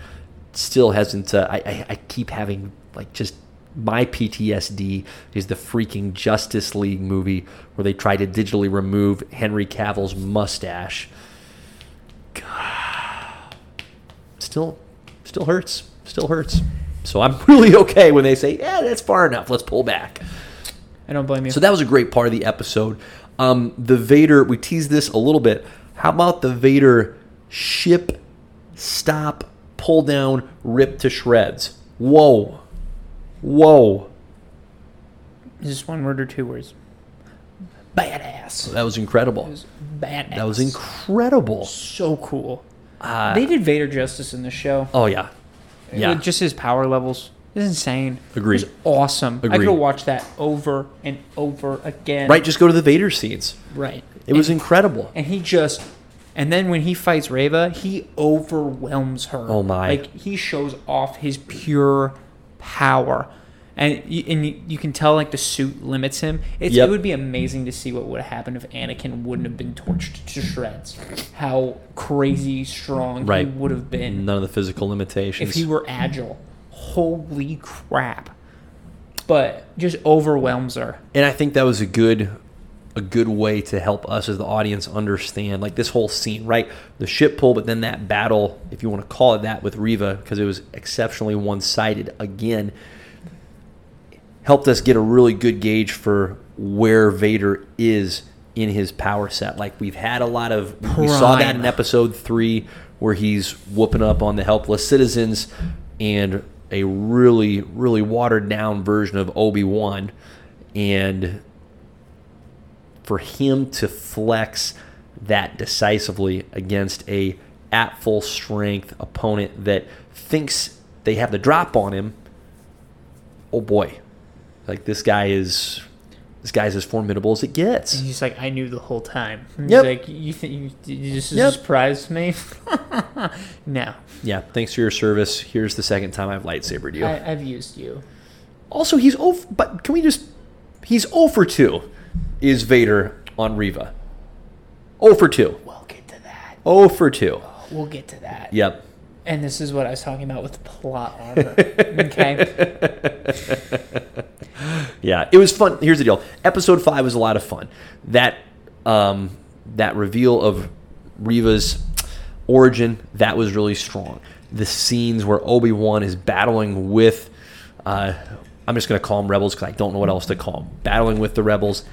still hasn't. Uh, I, I I keep having like just my PTSD is the freaking Justice League movie where they try to digitally remove Henry Cavill's mustache. God. Still, still hurts. Still hurts. So I'm really okay when they say, "Yeah, that's far enough. Let's pull back." I don't blame you. So that was a great part of the episode. Um, the Vader, we teased this a little bit. How about the Vader ship, stop, pull down, rip to shreds? Whoa. Whoa. Just one word or two words. Badass. That was incredible. It was badass. That was incredible. So cool. Uh, they did Vader justice in the show. oh, yeah. Yeah. Just his power levels. It's insane. Agreed. It was awesome. I Agreed. could watch that over and over again. Right, just go to the Vader scenes. Right. It was incredible. and he just and then when he fights Reva, he overwhelms her. Oh, my. Like he shows off his pure power. And you, and you, you can tell like the suit limits him. It's, Yep. It would be amazing to see what would have happened if Anakin wouldn't have been torched to shreds. How crazy strong Right. he would have been None of the physical limitations. if he were agile. Holy crap! But just overwhelms her. and I think that was a good a good way to help us as the audience understand like this whole scene, right? The ship pull, but then that battle, if you want to call it that, with Reva, because it was exceptionally one sided again, helped us get a really good gauge for where Vader is in his power set. Like we've had a lot of we saw that in episode three where he's whooping up on the helpless citizens and a really, really watered down version of Obi Wan. And for him to flex that decisively against a at full strength opponent that thinks they have the drop on him, oh boy, like this guy is this guy's as formidable as it And gets. he's like, I knew the whole time. He's Yep. like, you think you, you just Yep. surprised me? no, Yeah, thanks for your service. Here's the second time I've lightsabered you. I, I've used you. Also, he's over. but can we just? He's 0 for 2. Is Vader on Reva? Oh for 2. We'll get to that. 0 for 2. We'll get to that. Yep. And this is what I was talking about with plot armor. okay. Yeah, it was fun. Here's the deal. Episode five was a lot of fun. That um, that reveal of Reva's origin that was really strong. The scenes where Obi Wan is battling with, uh, I'm just going to call them rebels because I don't know what else to call them. Battling with the rebels,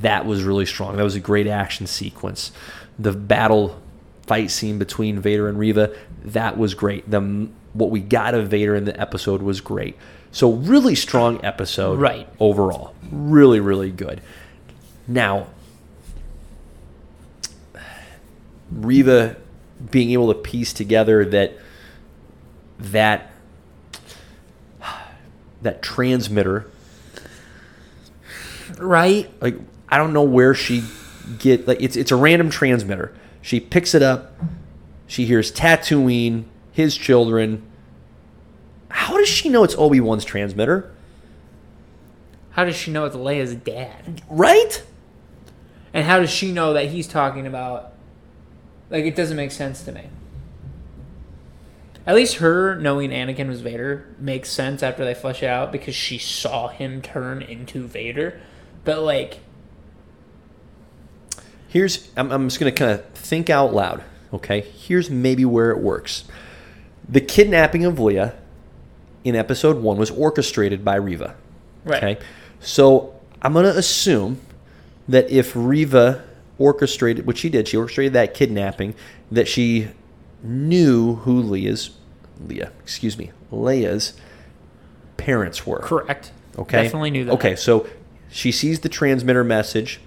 that was really strong. That was a great action sequence. The battle fight scene between Vader and Reva, that was great. The what we got of Vader in the episode was great. So really strong episode Right. overall. Really, really good. Now, Reva being able to piece together that that that transmitter, Right? like I don't know where she get like it's it's a random transmitter. She picks it up. She hears Tatooine, his children. How does she know it's Obi Wan's transmitter? How does she know it's Leia's dad? Right? And how does she know that he's talking about? Like, it doesn't make sense to me. At least her knowing Anakin was Vader makes sense after they flesh it out because she saw him turn into Vader. But, like, Here's I'm, I'm just gonna kind of think out loud. Okay, here's maybe where it works. The kidnapping of Leia in episode one was orchestrated by Reva. right. Okay, so I'm gonna assume that if Reva orchestrated, which she did, she orchestrated that kidnapping, that she knew who Leah's, Leah, excuse me, Leia's parents were. Correct. Okay. Definitely knew that. Okay, so she sees the transmitter message.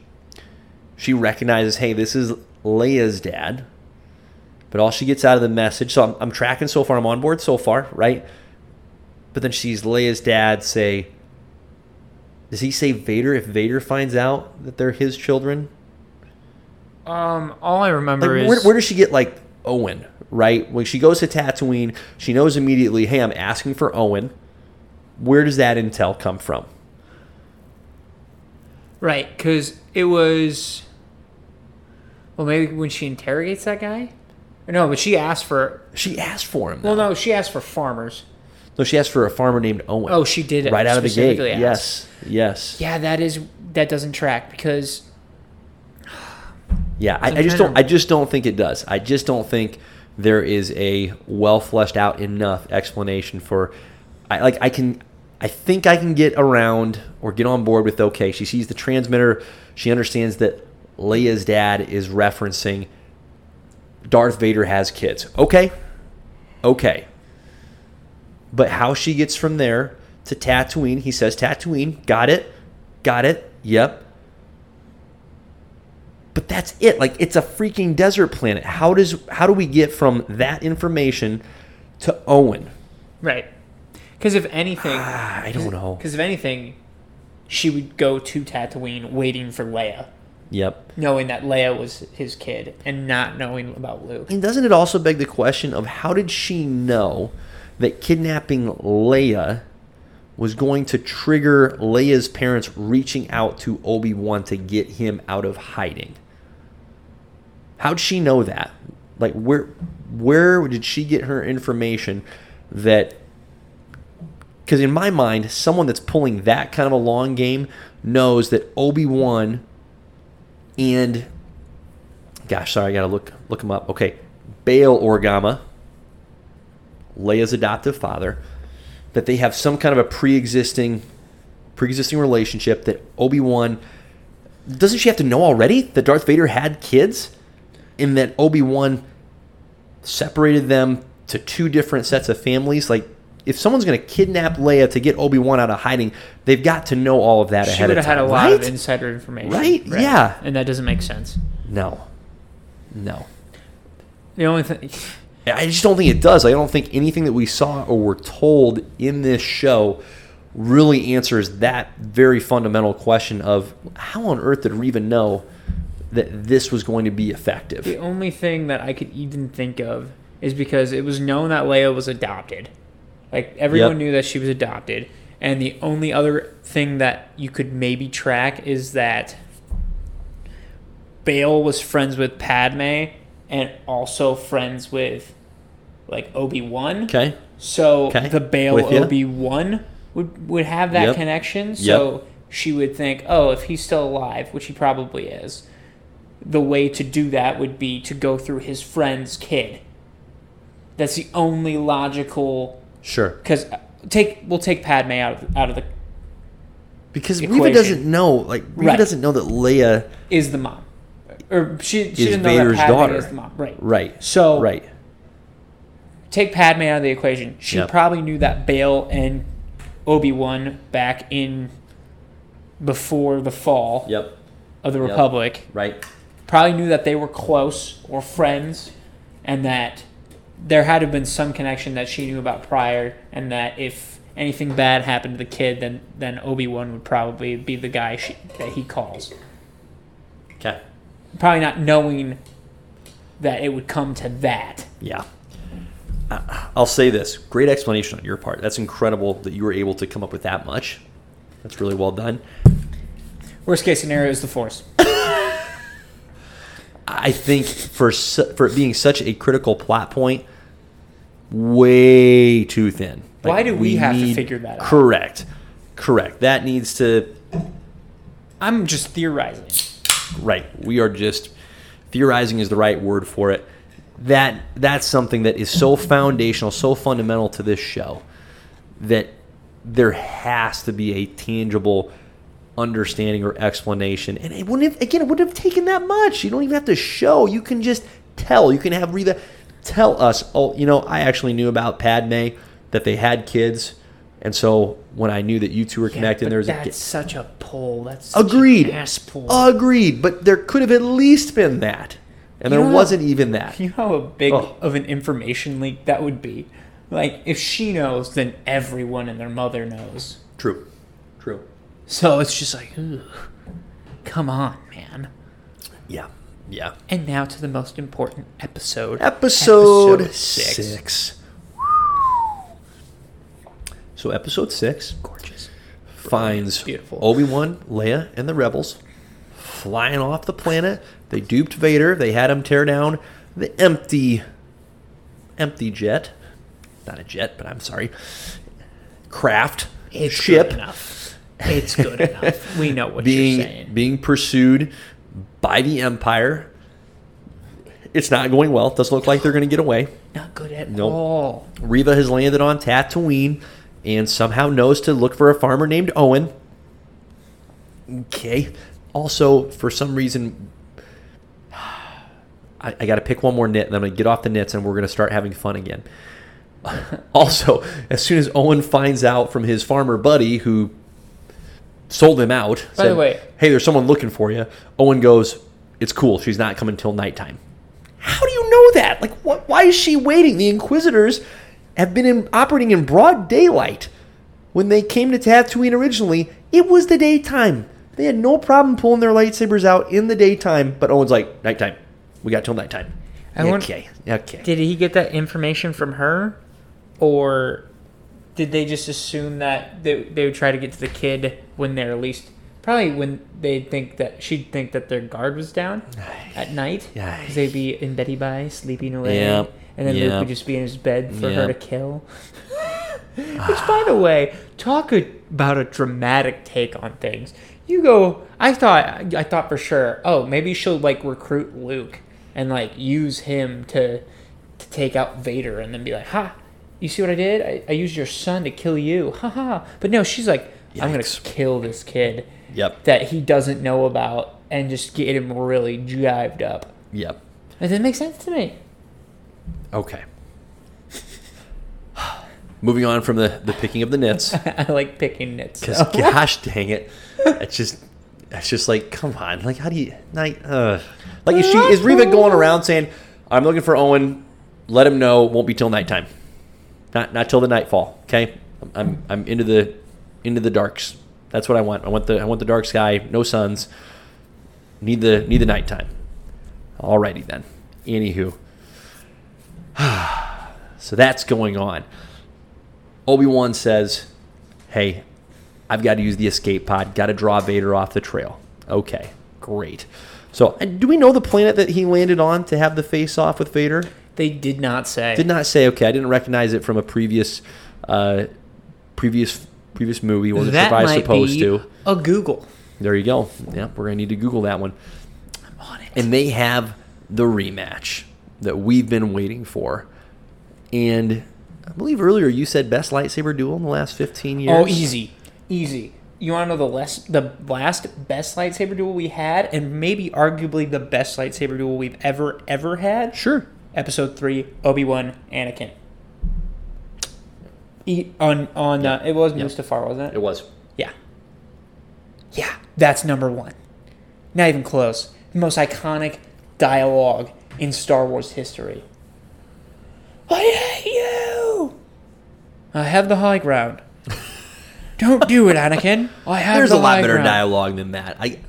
She recognizes, hey, this is Leia's dad. But all she gets out of the message, so I'm, I'm tracking so far, I'm on board so far, right? But then she sees Leia's dad say, does he say Vader if Vader finds out that they're his children? Um, all I remember Like, is where, where does she get like Owen? Right when she goes to Tatooine, she knows immediately. Hey, I'm asking for Owen. Where does that intel come from? right because it was. Well, maybe when she interrogates that guy. Or no, but she asked for. She asked for him. Well, though. no, she asked for farmers. no, she asked for a farmer named Owen. Oh, she did right out of the gate. Yes, yes, Yeah, that is that doesn't track because yeah. I, I'm just don't. I just don't think it does. I just don't think there is a well fleshed out enough explanation for. I like. I can. I think I can get around or get on board with. Okay, she sees the transmitter. She understands that Leia's dad is referencing Darth Vader has kids. Okay, okay. But how she gets from there to Tatooine, he says Tatooine, got it, got it, yep. But that's it. Like it's a freaking desert planet. How does how do we get from that information to Owen? right. Because if anything, I don't know. because if anything, she would go to Tatooine waiting for Leia, Yep. knowing that Leia was his kid, and not knowing about Luke. And doesn't it also beg the question of how did she know that kidnapping Leia was going to trigger Leia's parents reaching out to Obi-Wan to get him out of hiding? How'd she know that? Like where where did she get her information that because in my mind, someone that's pulling that kind of a long game knows that Obi-Wan and gosh, sorry, I gotta look look him up. Okay, Bail Organa, Leia's adoptive father, that they have some kind of a pre-existing pre-existing relationship. That Obi Wan doesn't she have to know already that Darth Vader had kids, and that Obi Wan separated them to two different sets of families. Like, if someone's going to kidnap Leia to get Obi Wan out of hiding, they've got to know all of that She ahead would have had a lot right? of insider information. Right? Yeah. And that doesn't make sense. No, no. The only thing, I just don't think it does. I don't think anything that we saw or were told in this show really answers that very fundamental question of how on earth did Reva know that this was going to be effective? the only thing that I could even think of is because it was known that Leia was adopted. Like everyone Yep. knew that she was adopted, and the only other thing that you could maybe track is that Bail was friends with Padme and also friends with like Obi Wan. Okay. So Okay. the Bail Obi Wan would would have that Yep. connection. So she would think, oh, if he's still alive, which he probably is, the way to do that would be to go through his friend's kid. That's the only logical. Sure. Because uh, take we'll take Padme out of out of the Because Reva Equation. doesn't know, like Reva Right. doesn't know that Leia, is the mom, or she she didn't know Vader's that Padme daughter. is the mom, right? right? So Right. take Padme out of the equation. She Yep. probably knew that Bail and Obi Wan back in before the fall Yep. of the Yep. Republic. Right. Probably knew that they were close or friends, and that there had to have been some connection that she knew about prior, and that if anything bad happened to the kid, then then Obi Wan would probably be the guy she, that he calls. Okay. Probably not knowing that it would come to that. Yeah. I- I'll say this. Great explanation on your part. That's incredible that you were able to come up with that much. That's really well done. Worst case scenario is the Force. I think for for it being such a critical plot point, way too thin. Why do we have to figure that out? Correct, correct. That needs to I'm just theorizing. right. We are just theorizing is the right word for it. That that's something that is so foundational, so fundamental to this show that there has to be a tangible understanding or explanation. And it wouldn't have, again, it wouldn't have taken that much. You don't even have to show. You can just tell. You can have Reva tell us, oh, you know, I actually knew about Padme, that they had kids. And so when I knew that you two were connected, but there was that's a such a pull. That's such agreed, ass pull. agreed. But there could have at least been that, and You there wasn't even that. You know how big Oh. of an information leak that would be? Like, if she knows, then everyone and their mother knows. True. So it's just like, come on, man. Yeah, yeah. And now to the most important episode. Episode, Episode six. six. So episode six Gorgeous. finds Beautiful. Obi Wan, Leia, and the rebels flying off the planet. They duped Vader. They had him tear down the empty, empty jet. Not a jet, but I'm sorry. Craft It's ship enough. It's good enough. We know what you're being saying. being pursued by the Empire. It's not going well. It doesn't look like they're going to get away. Not good at Nope. all. Reva has landed on Tatooine and somehow knows to look for a farmer named Owen. Okay. Also, for some reason, I, I got to pick one more nit, and I'm going to get off the nits, and we're going to start having fun again. also, as soon as Owen finds out from his farmer buddy who sold him out, By the way- "Hey, there's someone looking for you." Owen goes, "It's cool. She's not coming till nighttime." How do you know that? Like, what? Why is she waiting? The Inquisitors have been in, operating in broad daylight. When they came to Tatooine originally, it was the daytime. They had no problem pulling their lightsabers out in the daytime. But Owen's like, nighttime. We got till nighttime. I want- okay, okay. Did he get that information from her? Or did they just assume that they, they would try to get to the kid when they're least. Probably when they'd think that she'd think that their guard was down at night. Yeah. Because they'd be in Betty Bye, sleeping away. Yep. And then Luke Yep. would just be in his bed for her to kill. Which, by the way, talk about a dramatic take on things. You go. I thought. I thought for sure. Oh, maybe she'll like recruit Luke and like use him to to take out Vader, and then be like, "Ha! You see what I did? I, I used your son to kill you. Ha ha!" But no, she's like, "I'm gonna kill this kid Yep. that he doesn't know about, and just get him really jived up." Yep. It didn't make sense to me. Okay. Moving on from the, the picking of the nits. I like picking nits. Because though. gosh dang it, it's just it's just like come on, like how do you like uh, like is she is Reva going around saying I'm looking for Owen, let him know won't be till nighttime, not not till the nightfall. Okay, I'm I'm into the into the darks. That's what I want. I want the I want the dark sky, no suns. Need the need the nighttime. Alrighty then. Anywho, so that's going on. Obi Wan says, "Hey, I've got to use the escape pod. Got to draw Vader off the trail." Okay, great. So, do we know the planet that he landed on to have the face off with Vader? They did not say. Did not say. Okay, I didn't recognize it from a previous, uh, previous previous movie. Wasn't that sure if I was might supposed be to. a Google. There you go. Yeah, we're gonna need to Google that one. I'm on it. And they have the rematch that we've been waiting for. And I believe earlier you said best lightsaber duel in the last 15 years. Oh, easy, easy. You want to know the less the last best lightsaber duel we had, and maybe arguably the best lightsaber duel we've ever ever had? Sure. Episode three, Obi Wan, Anakin. E- on on uh, it was Mustafar, wasn't it? It was. Yeah. Yeah, that's number one. Not even close. The most iconic dialogue in Star Wars history. I hate you. I have the high ground. Don't do it, Anakin. I have There's the a lot better ground. dialogue than that. I,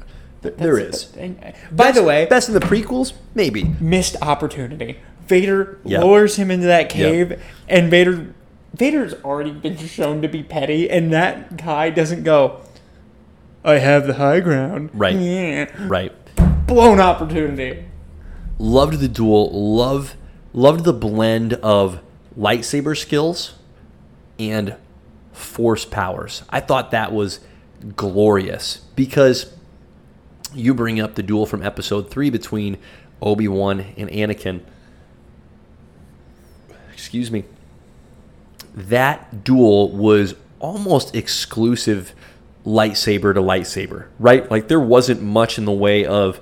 th- there is. Uh, By the way, best in the prequels, maybe. missed opportunity. Vader Yep. lowers him into that cave, and Vader Vader's already been shown to be petty, and that guy doesn't go. I have the high ground. Right. Yeah. Right. Blown opportunity. Loved the duel. Love, loved the blend of lightsaber skills and force powers. I thought that was glorious because you bring up the duel from episode three between Obi Wan and Anakin. Excuse me. That duel was almost exclusive lightsaber to lightsaber, right? Like there wasn't much in the way of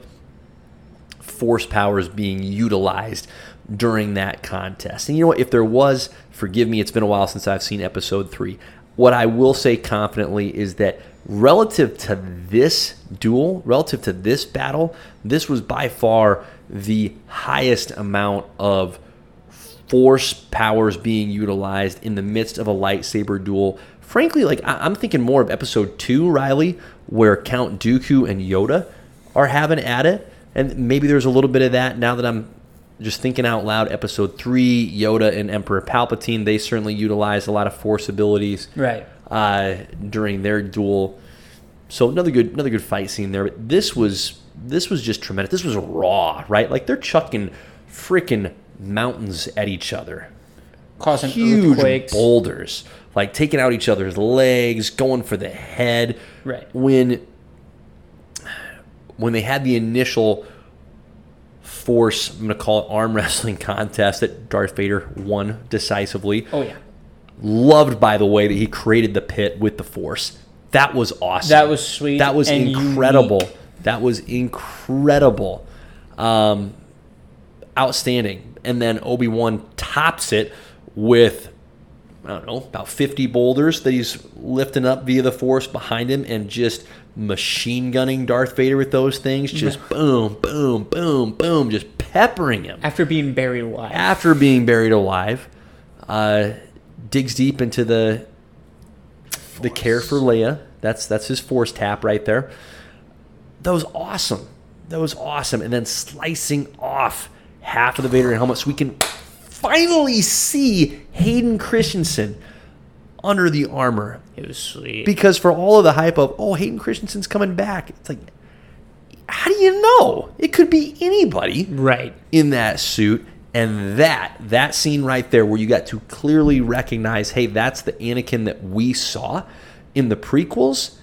force powers being utilized during that contest. And you know what? If there was, forgive me, it's been a while since I've seen episode three. What I will say confidently is that relative to this duel, relative to this battle, this was by far the highest amount of force powers being utilized in the midst of a lightsaber duel. Frankly, like I- I'm thinking more of episode two, Riley, where Count Dooku and Yoda are having at it. And maybe there's a little bit of that now that I'm just thinking out loud. Episode three, Yoda and Emperor Palpatine, they certainly utilized a lot of force abilities Right. uh, during their duel. So another good another good fight scene there. But this was this was just tremendous. This was raw, right? Like they're chucking freaking mountains at each other. Causing Huge earthquakes. boulders, like taking out each other's legs, going for the head. Right. When when they had the initial force, I'm going to call it arm wrestling contest that Darth Vader won decisively Oh yeah. loved by the way that he created the pit with the force that was awesome That was sweet that was incredible unique. that was incredible um, outstanding and then obi-wan tops it with i don't know about 50 boulders that he's lifting up via the force behind him and just machine gunning darth vader with those things just boom boom boom boom just peppering him After being buried alive. after being buried alive, uh, digs deep into the the care for Leia. That's that's his force tap right there. That was awesome. That was awesome. And then slicing off half of the Vader helmet so we can finally see Hayden Christensen under the armor. It was sweet. Because for all of the hype of oh Hayden Christensen's coming back, it's like how do you know? It could be anybody right. in that suit and that that scene right there where you got to clearly recognize hey that's the anakin that we saw in the prequels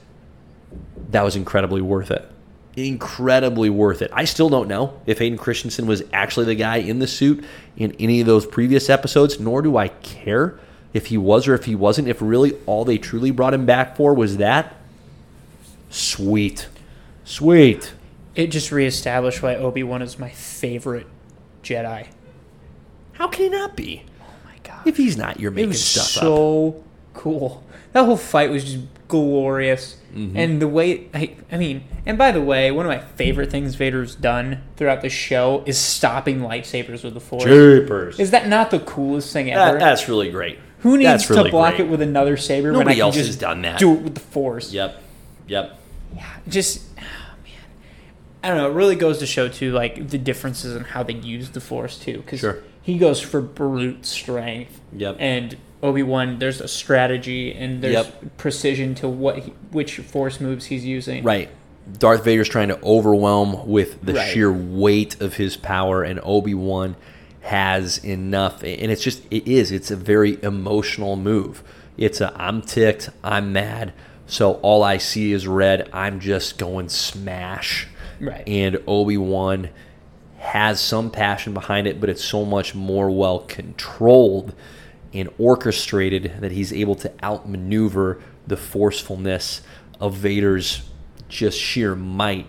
that was incredibly worth it incredibly worth it i still don't know if hayden christensen was actually the guy in the suit in any of those previous episodes nor do i care if he was or if he wasn't if really all they truly brought him back for was that sweet sweet It just reestablished why Obi Wan is my favorite Jedi. how can he not be Oh my god. if he's not you're It making was stuff up so cool. That whole fight was just glorious. Mm-hmm. And the way I, I mean, and by the way, one of my favorite things Vader's done throughout the show is stopping lightsabers with the Force. Jeepers. Is that not the coolest thing ever? That, that's really great. Who needs that's really to block great. it with another saber when Nobody I can else just has done that. do it with the Force? Yep. Yep. Yeah. Just, oh, man, I don't know. It really goes to show too, like the differences in how they use the Force too. Because Sure. he goes for brute strength. Yep. And Obi Wan, there's a strategy and there's Yep. precision to what he, which Force moves he's using. Right. Darth Vader's trying to overwhelm with the Right. sheer weight of his power, and Obi Wan has enough. And it's just, it is. It's a very emotional move. It's a, I'm ticked, I'm mad, so all I see is red. I'm just going smash. Right. And Obi Wan has some passion behind it, but it's so much more well controlled and orchestrated that he's able to outmaneuver the forcefulness of Vader's just sheer might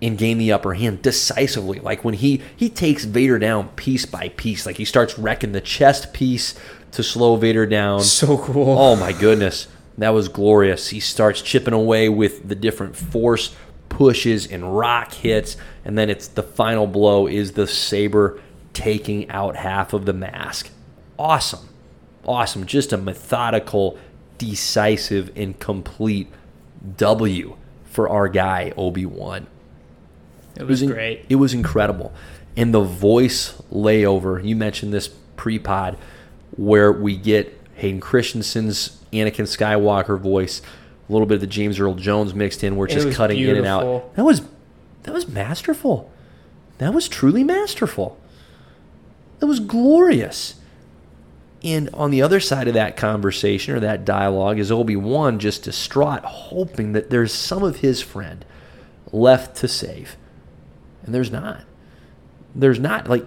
and gain the upper hand decisively. Like when he he takes Vader down piece by piece, like he starts wrecking the chest piece to slow Vader down. So cool. Oh my goodness, that was glorious. He starts chipping away with the different force pushes and rock hits, and then it's the final blow is the saber taking out half of the mask. Awesome, awesome. Just a methodical, decisive, and complete W for our guy Obi Wan. it was in- great. It was incredible. And the voice layover, you mentioned this pre pod, where we get Hayden Christensen's Anakin Skywalker voice, a little bit of the James Earl Jones mixed in. We're It just was cutting in and out. That was that was masterful. That was truly masterful. That was glorious. And on the other side of that conversation or that dialogue is Obi Wan just distraught, hoping that there's some of his friend left to save. And there's not. There's not. Like,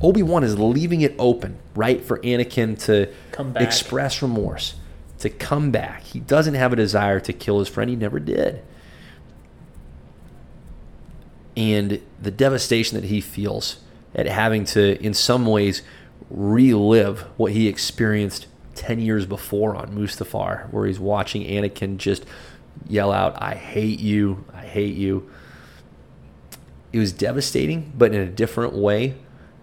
Obi Wan is leaving it open, right, for Anakin to Come back. express remorse. to come back. He doesn't have a desire to kill his friend. He never did. And the devastation that he feels at having to, in some ways, relive what he experienced 10 years before on Mustafar, where he's watching Anakin just yell out, I hate you, I hate you. It was devastating, but in a different way.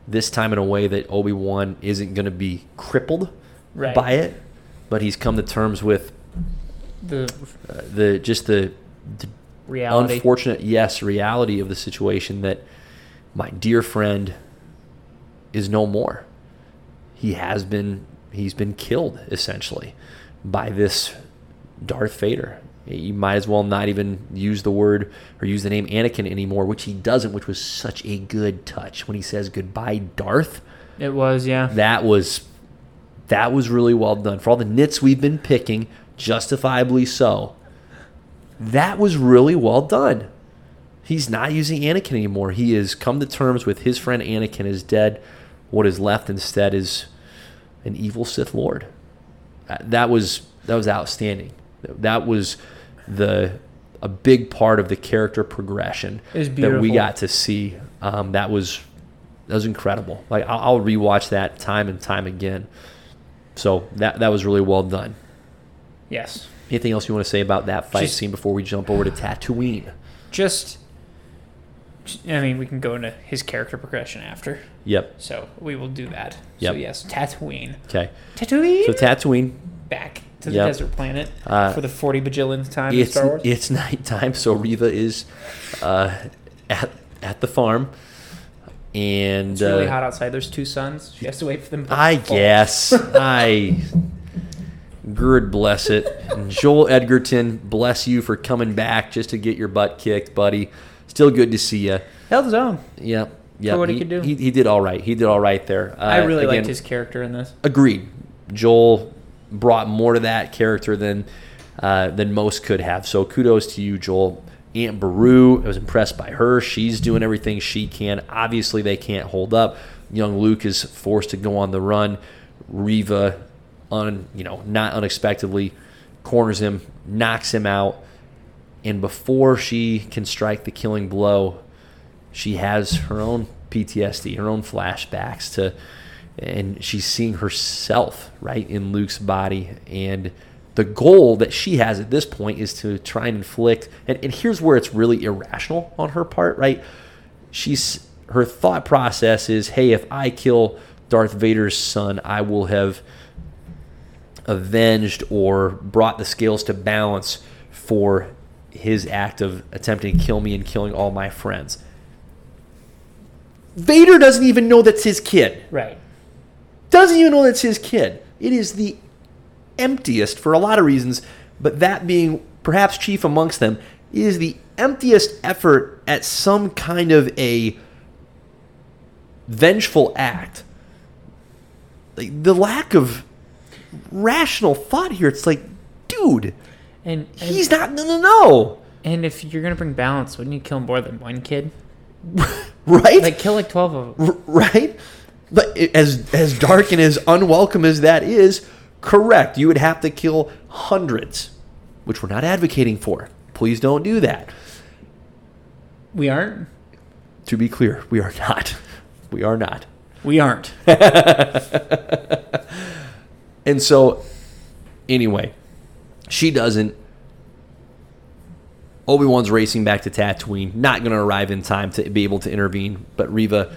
This time, in a way that Obi Wan isn't going to be crippled Right. by it, but he's come to terms with The uh, the just the, the reality. unfortunate, yes, reality of the situation that my dear friend is no more. He has been he's been killed essentially by this Darth Vader. You might as well not even use the word or use the name Anakin anymore, which he doesn't, which was such a good touch when he says goodbye, Darth. it was, yeah. That was that was really well done. For all the nits we've been picking, justifiably so. That was really well done. He's not using Anakin anymore. He has come to terms with his friend Anakin is dead. What is left instead is an evil Sith Lord. That was that was outstanding. That was the a big part of the character progression that we got to see. Um, that was that was incredible. Like I'll, I'll rewatch that time and time again. So that that was really well done. Yes. Anything else you want to say about that fight Just- scene before we jump over to Tatooine? Just, I mean, we can go into his character progression after. Yep. So we will do that. Yep. So yes, Tatooine. Okay. Tatooine. So Tatooine, back to the Yep. desert planet Uh, for the forty bajillionth time in it's Star Wars. it's nighttime, so Reva is uh, at at the farm, and it's really uh, hot outside. There's two suns. She has to wait for them. I fall. guess I. Gerd bless it. And Joel Edgerton, bless you for coming back just to get your butt kicked, buddy. Still good to see you. Held his own. Yep. Yep. what he could do. He, he did all right. He did all right there. Uh, I really again, liked his character in this. Agreed. Joel brought more to that character than uh, than most could have. So kudos to you, Joel. Aunt Beru, I was impressed by her. She's doing everything she can. Obviously, they can't hold up. Young Luke is forced to go on the run. Reva, un you know, not unexpectedly, corners him, knocks him out, and before she can strike the killing blow, she has her own PTSD, her own flashbacks to, and she's seeing herself right in Luke's body. And the goal that she has at this point is to try and inflict. And, and here's where it's really irrational on her part, right? She's her thought process is, hey, if I kill Darth Vader's son, I will have avenged or brought the scales to balance for his act of attempting to kill me and killing all my friends. Vader doesn't even know that's his kid. Right. Doesn't even know that's his kid. It is the emptiest for a lot of reasons, but that being perhaps chief amongst them, it is the emptiest effort at some kind of a vengeful act. Like the lack of rational thought here, it's like, dude, And, and he's not, no, no, no. And if you're gonna bring balance, wouldn't you kill more than one kid? Right? Like kill like twelve of them. Right? But as as dark and as unwelcome as that is, correct. You would have to kill hundreds, which we're not advocating for. Please don't do that. We aren't. To be clear, we are not. We are not. We aren't. And so, anyway, she doesn't. Obi Wan's racing back to Tatooine, not going to arrive in time to be able to intervene. But Reva,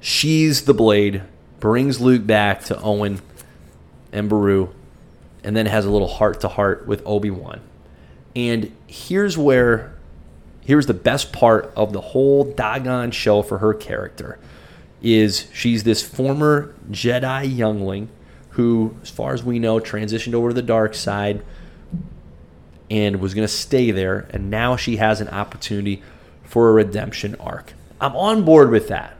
she's the blade, brings Luke back to Owen and Beru, and then has a little heart to heart with Obi Wan. And here's where, here's the best part of the whole Dagon show for her character is she's this former Jedi youngling who, as far as we know, transitioned over to the dark side and was going to stay there. And now she has an opportunity for a redemption arc. I'm on board with that.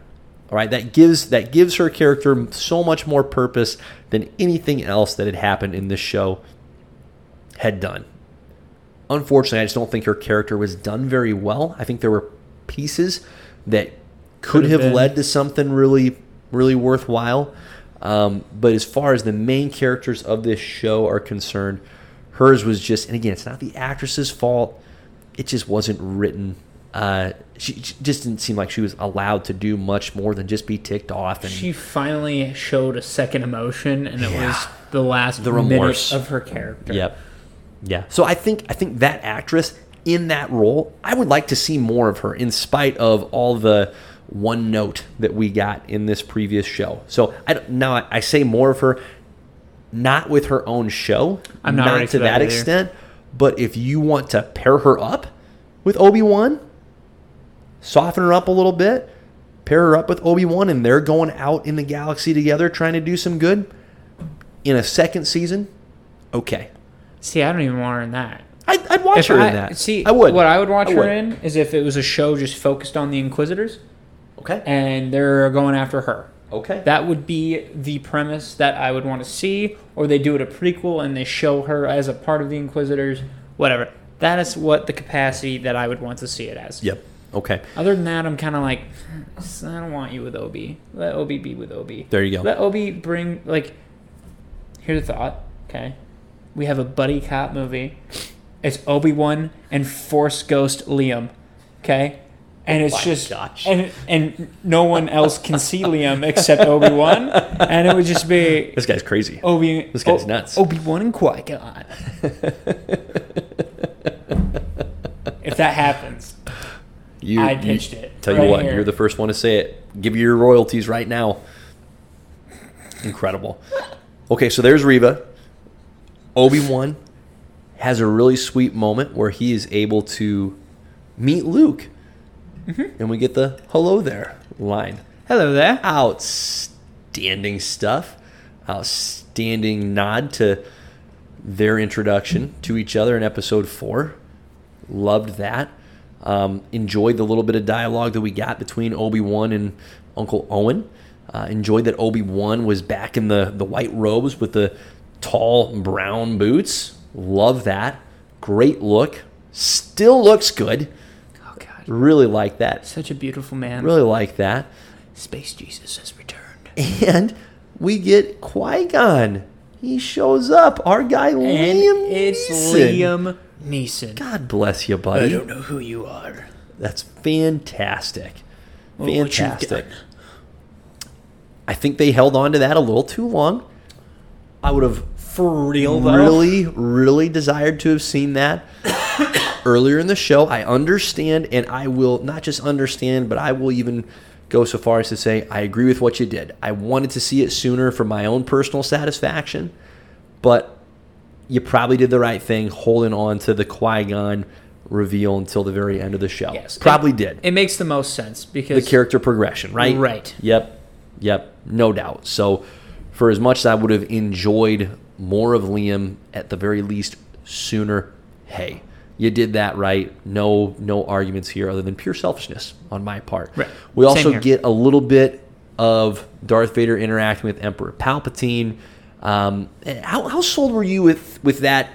All right, that gives that gives her character so much more purpose than anything else that had happened in this show had done. Unfortunately, I just don't think her character was done very well. I think there were pieces that could Could have have led to something really, really worthwhile. Um, but as far as the main characters of this show are concerned, hers was just, and again, it's not the actress's fault. It just wasn't written. Uh, she, she just didn't seem like she was allowed to do much more than just be ticked off. And She finally showed a second emotion, and it Yeah. was the last The remorse. of her character. Yep. Yeah. So I think I think that actress in that role, I would like to see more of her in spite of all the one note that we got in this previous show. So I don't- now I, I say more of her not with her own show, I'm not ready to that, that extent, but if you want to pair her up with Obi-Wan, soften her up a little bit, pair her up with Obi-Wan and they're going out in the galaxy together trying to do some good in a second season, okay. See, I don't even want her in that. I'd, I'd watch If her I, in that. See, I would. What I would watch I her in is if it was a show just focused on the Inquisitors Okay. and they're going after her. Okay. That would be the premise that I would want to see, or they do it a prequel and they show her as a part of the Inquisitors, whatever. That is what the capacity that I would want to see it as. Yep. Okay. Other than that, I'm kind of like, "Hmm, I don't want you with Obi. Let Obi be with Obi. There you go. Let Obi bring like. Here's a thought. Okay, we have a buddy cop movie. It's Obi Wan and Force Ghost Liam. Okay, and it's my just gosh. and and no one else can see Liam except Obi Wan, and it would just be This guy's crazy. Obi. This guy's nuts. Obi Wan and Qui Gon. if that happens, You, I you- pitched it Tell you what, here. you're the first one to say it. Give you your royalties right now. Incredible. Okay, so there's Reva. Obi Wan has a really sweet moment where he is able to meet Luke, Mm-hmm. and we get the "Hello there" line. hello there. outstanding stuff. Outstanding nod to their introduction to each other in episode four. Loved that. Um, enjoyed the little bit of dialogue that we got between Obi Wan and Uncle Owen. Uh, enjoyed that Obi Wan was back in the, the white robes with the tall brown boots. Love that. Great look. Still looks good. God, Really like that. such a beautiful man. Really like that. Space Jesus has returned. And we get Qui Gon. He shows up. Our guy And Liam. it's Neeson. Liam Neeson. God bless you, buddy. I don't know who you are. That's fantastic. Fantastic. I think they held on to that a little too long. I would have For real though. really, really desired to have seen that earlier in the show. I understand, and I will not just understand, but I will even go so far as to say I agree with what you did. I wanted to see it sooner for my own personal satisfaction, but you probably did the right thing holding on to the Qui Gon reveal until the very end of the show. Yes, probably it, did It makes the most sense because the character progression, right? Right. Yep. Yep. No doubt. So, for as much as I would have enjoyed more of Liam, at the very least, sooner, hey, you did that right. No, no arguments here other than pure selfishness on my part. Right. We Same also here. get a little bit of Darth Vader interacting with Emperor Palpatine. Um, how, how sold were you with with that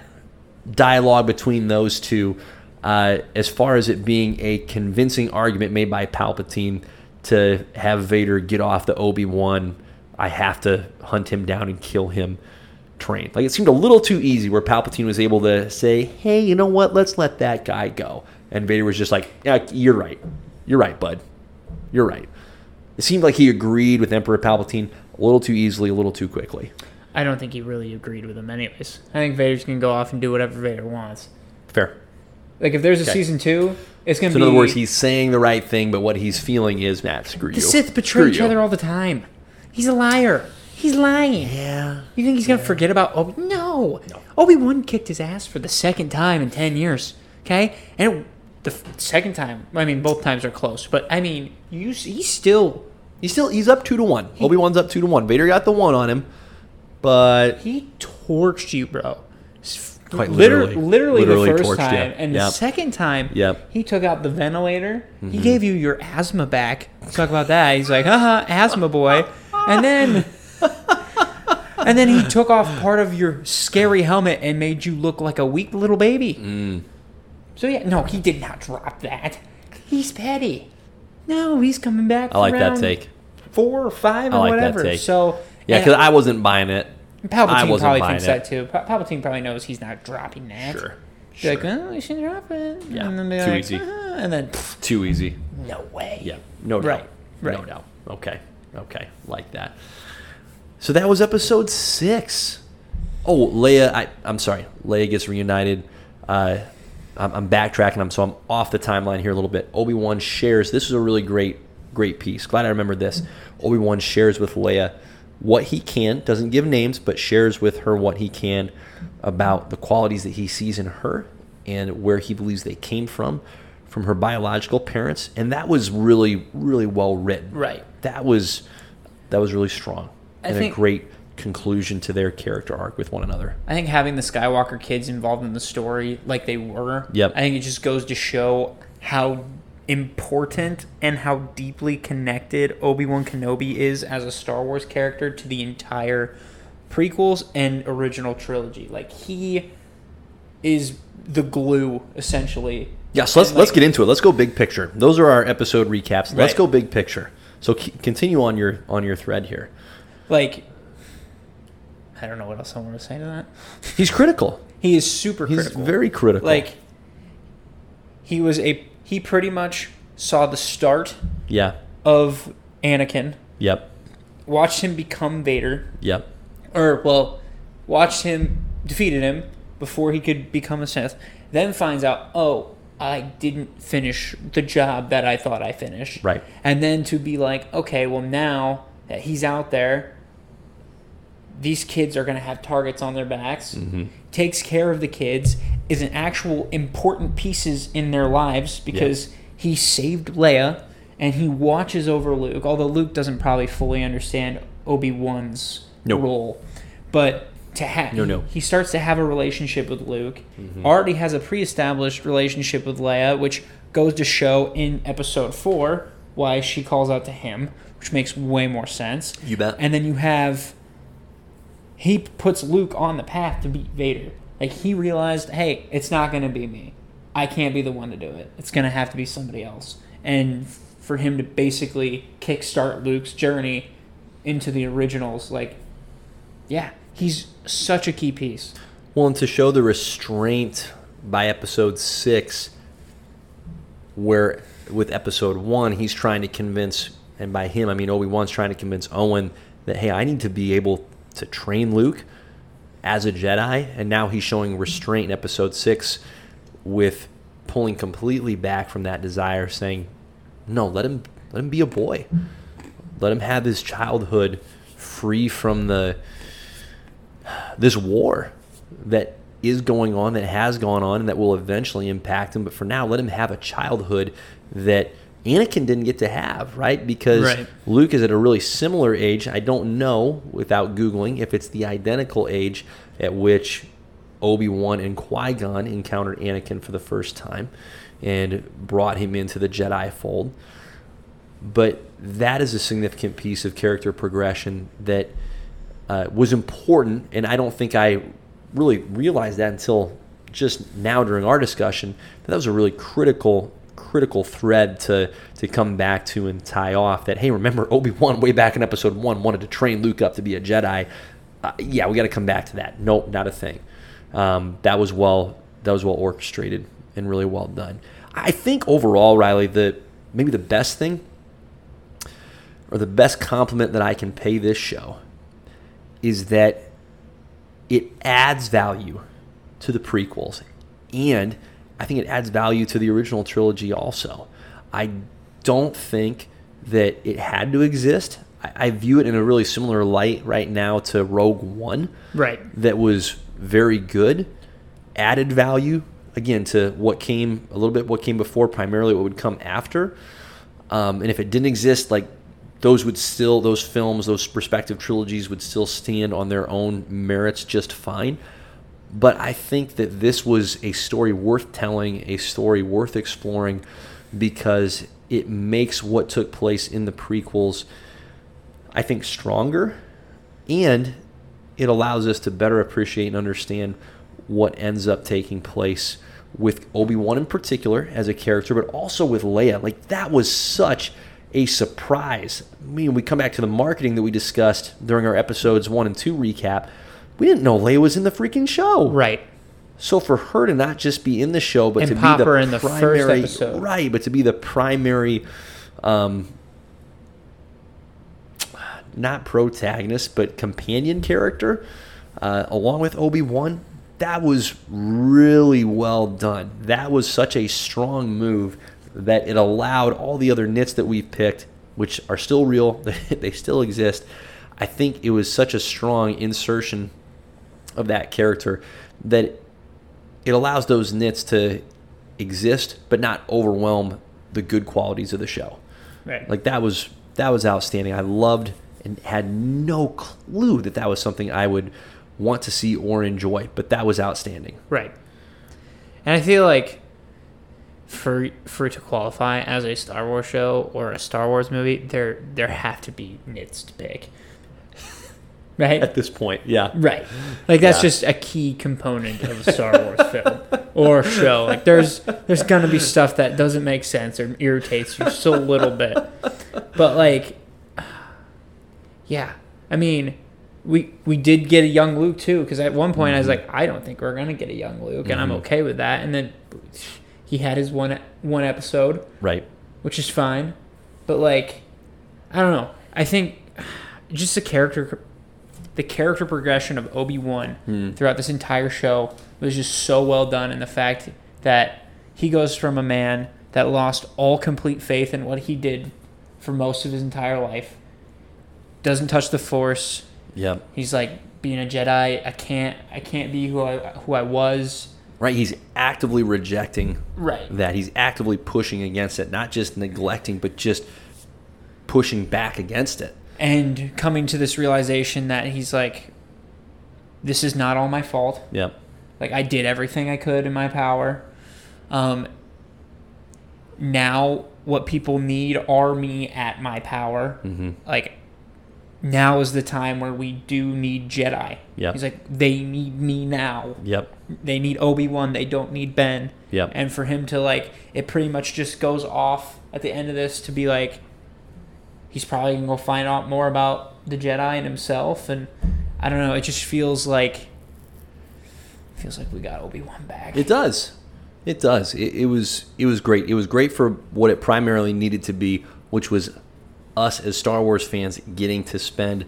dialogue between those two, uh, as far as it being a convincing argument made by Palpatine to have Vader get off the Obi Wan, I have to hunt him down and kill him train. Like it seemed a little too easy where Palpatine was able to say, hey, you know what, let's let that guy go. And Vader was just like, yeah, you're right. You're right, bud. You're right. It seemed like he agreed with Emperor Palpatine a little too easily, a little too quickly. I don't think he really agreed with him anyways. I think Vader's gonna go off and do whatever Vader wants. Fair. Like if there's a Okay. season two, it's gonna So be in other words, he's saying the right thing, but what he's feeling is, Matt, screw the you. Sith Screw betray each you. other all the time. He's a liar. He's lying. Yeah. You think he's gonna forget about Obi? No. No. Obi Wan kicked his ass for the second time in ten years. Okay, and it, the f- second time. I mean, both times are close, but I mean, you he's still He's still he's up two to one. Obi Wan's up two to one. Vader got the one on him, but he torched you, bro. Quite liter- literally. literally, Literally the first you. time, and the second time, Yep. Mm-hmm. he took out the ventilator. He gave you your asthma back. Let's talk about that. He's like, haha, asthma boy, and then. And then he took off part of your scary helmet and made you look like a weak little baby. Mm. So yeah, no, he did not drop that. He's petty. No, he's coming back. I like that take. Four or five I or like that whatever. take. So Yeah, because I wasn't buying it. I Palpatine probably thinks it. that too. Pa- Palpatine probably knows he's not dropping that. Sure. Be like, oh, we should drop it. Yeah, And then too like, easy. "Uh-huh," and then, pff, Too easy. no way. Yeah, no doubt. Right, No doubt. Okay, okay, like that. So that was episode six. Oh, Leia, I, I'm sorry. Leia gets reunited. Uh, I'm, I'm backtracking. I'm so I'm off the timeline here a little bit. Obi Wan shares. This is a really great, great piece. Glad I remembered this. Obi Wan shares with Leia what he can. Doesn't give names, but shares with her what he can about the qualities that he sees in her and where he believes they came from, from her biological parents. And that was really, really well written. Right. That was that was really strong I and think- a great conclusion to their character arc with one another. I think having the Skywalker kids involved in the story like they were, Yep. I think it just goes to show how important and how deeply connected Obi-Wan Kenobi is as a Star Wars character to the entire prequels and original trilogy. Like he is the glue essentially. Yeah, so let's And, let's get into it. Let's go big picture. Those are our episode recaps. Let's Right. go big picture. So c- continue on your on your thread here. Like I don't know what else I want to say to that. He's critical. He is super He's critical. very critical. like he was a he pretty much saw the start yeah, of Anakin, yep, watched him become Vader, yep, or well, watched him defeated him before he could become a Sith. Then finds out, oh, I didn't finish the job that I thought I finished. Right. And then to be like, okay, well now that he's out there, these kids are going to have targets on their backs. Mm-hmm. Takes care of the kids, is an actual important pieces in their lives because he saved Leia and he watches over Luke. Although Luke doesn't probably fully understand Obi Wan's Nope. role, but to have No, no. he starts to have a relationship with Luke. Already has a pre-established relationship with Leia, which goes to show in Episode Four why she calls out to him, which makes way more sense. You bet. And then you have he puts Luke on the path to beat Vader. Like he realized, hey, it's not going to be me. I can't be the one to do it. It's going to have to be somebody else. And for him to basically kickstart Luke's journey into the originals, like, yeah, he's such a key piece. Well, and to show the restraint by episode six, where with episode one, he's trying to convince, and by him, I mean Obi Wan's trying to convince Owen that, hey, I need to be able to train Luke as a Jedi. And now he's showing restraint in episode six with pulling completely back from that desire, saying, no, let him, let him be a boy. Let him have his childhood free from the this war that is going on, that has gone on, and that will eventually impact him. But for now, let him have a childhood that Anakin didn't get to have, right? Because Right. Luke is at a really similar age. I don't know without Googling if it's the identical age at which Obi Wan and Qui Gon encountered Anakin for the first time and brought him into the Jedi fold. But that is a significant piece of character progression that uh, was important, and I don't think I really realized that until just now during our discussion. That, that was a really critical, critical thread to to come back to and tie off. That hey, remember Obi Wan way back in Episode One wanted to train Luke up to be a Jedi. Uh, yeah, we got to come back to that. Nope, not a thing. Um, that was well that was well orchestrated and really well done. I think overall, Riley, the maybe the best thing or the best compliment that I can pay this show is that it adds value to the prequels and I think it adds value to the original trilogy also. I don't think that it had to exist. I, I view it in a really similar light right now to Rogue One Right. that was very good, added value again to what came a little bit what came before, primarily what would come after. Um, and if it didn't exist, like those would still those films, those respective trilogies would still stand on their own merits just fine. But I think that this was a story worth telling, a story worth exploring, because it makes what took place in the prequels, I think, stronger, and it allows us to better appreciate and understand what ends up taking place with Obi Wan in particular as a character, but also with Leia. Like that was such a surprise. I mean, we come back to the marketing that we discussed during our episodes one and two recap. We didn't know Leia was in the freaking show. Right. So for her to not just be in the show, but And to pop be the her in the first primary, episode. right? But to be the primary, um, not protagonist, but companion character, uh, along with Obi Wan, that was really well done. That was such a strong move that it allowed all the other nits that we've picked, which are still real, they still exist. I think it was such a strong insertion of that character that it allows those nits to exist but not overwhelm the good qualities of the show. Right. Like that was that was outstanding. I loved and had no clue that that was something I would want to see or enjoy, but that was outstanding. Right. And I feel like for for it to qualify as a Star Wars show or a Star Wars movie, there there have to be nits to pick. Right? At this point, yeah. Right. Like that's Yeah. just a key component of a Star Wars film or show. Like there's there's gonna be stuff that doesn't make sense or irritates you just a little bit. But like yeah. I mean, we we did get a young Luke too because at one point I was like I don't think we're going to get a young Luke and I'm Mhm. okay with that and then he had his one one episode Right. which is fine. But like, I don't know. I think just the character, the character progression of Obi Wan Hmm. throughout this entire show was just so well done, and the fact that he goes from a man that lost all complete faith in what he did for most of his entire life, doesn't touch the Force. Yep. He's like being a Jedi. I can't. I can't be who I who I was. Right. He's actively rejecting Right. that. He's actively pushing against it, not just neglecting, but just pushing back against it. And coming to this realization that he's like this is not all my fault Yep. like i did everything i could in my power um now what people need are me at my power Mm-hmm. like now is the time where we do need jedi Yep. he's like they need me now Yep. they need obi-wan they don't need ben Yep. and for him to like it pretty much just goes off at the end of this to be like he's probably gonna go find out more about the jedi and himself and i don't know it just feels like feels like we got obi-wan back It does. It does. It, it was it was great. It was great for what it primarily needed to be, which was us as Star Wars fans getting to spend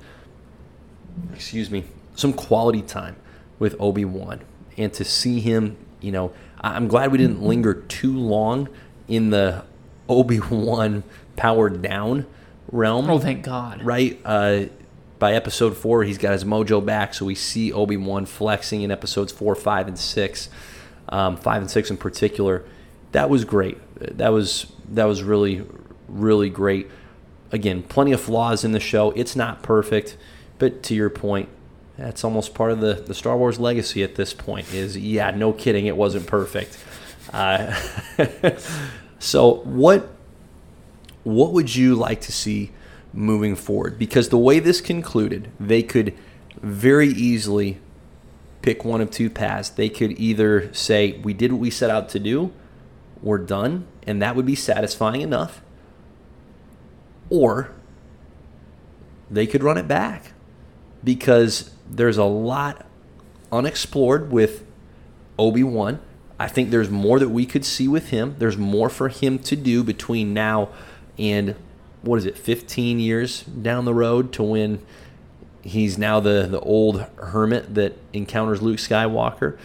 excuse me, some quality time with Obi-Wan and to see him, you know, I'm glad we didn't linger too long in the Obi-Wan powered down realm oh thank god right? Uh, by episode four, he's got his mojo back, so we see Obi Wan flexing in episodes four, five, and six, um, five and six in particular. That was great. That was that was really really great. Again, plenty of flaws in the show. It's not perfect, but to your point, that's almost part of the the Star Wars legacy at this point. Is yeah, no kidding, it wasn't perfect. Uh, so what what would you like to see moving forward? Because the way this concluded, they could very easily pick one of two paths. They could either say, We did what we set out to do, we're done, and that would be satisfying enough. Or they could run it back because there's a lot unexplored with Obi Wan. I think there's more that we could see with him. There's more for him to do between now and what is it, 15 years down the road to when he's now the, the old hermit that encounters Luke Skywalker.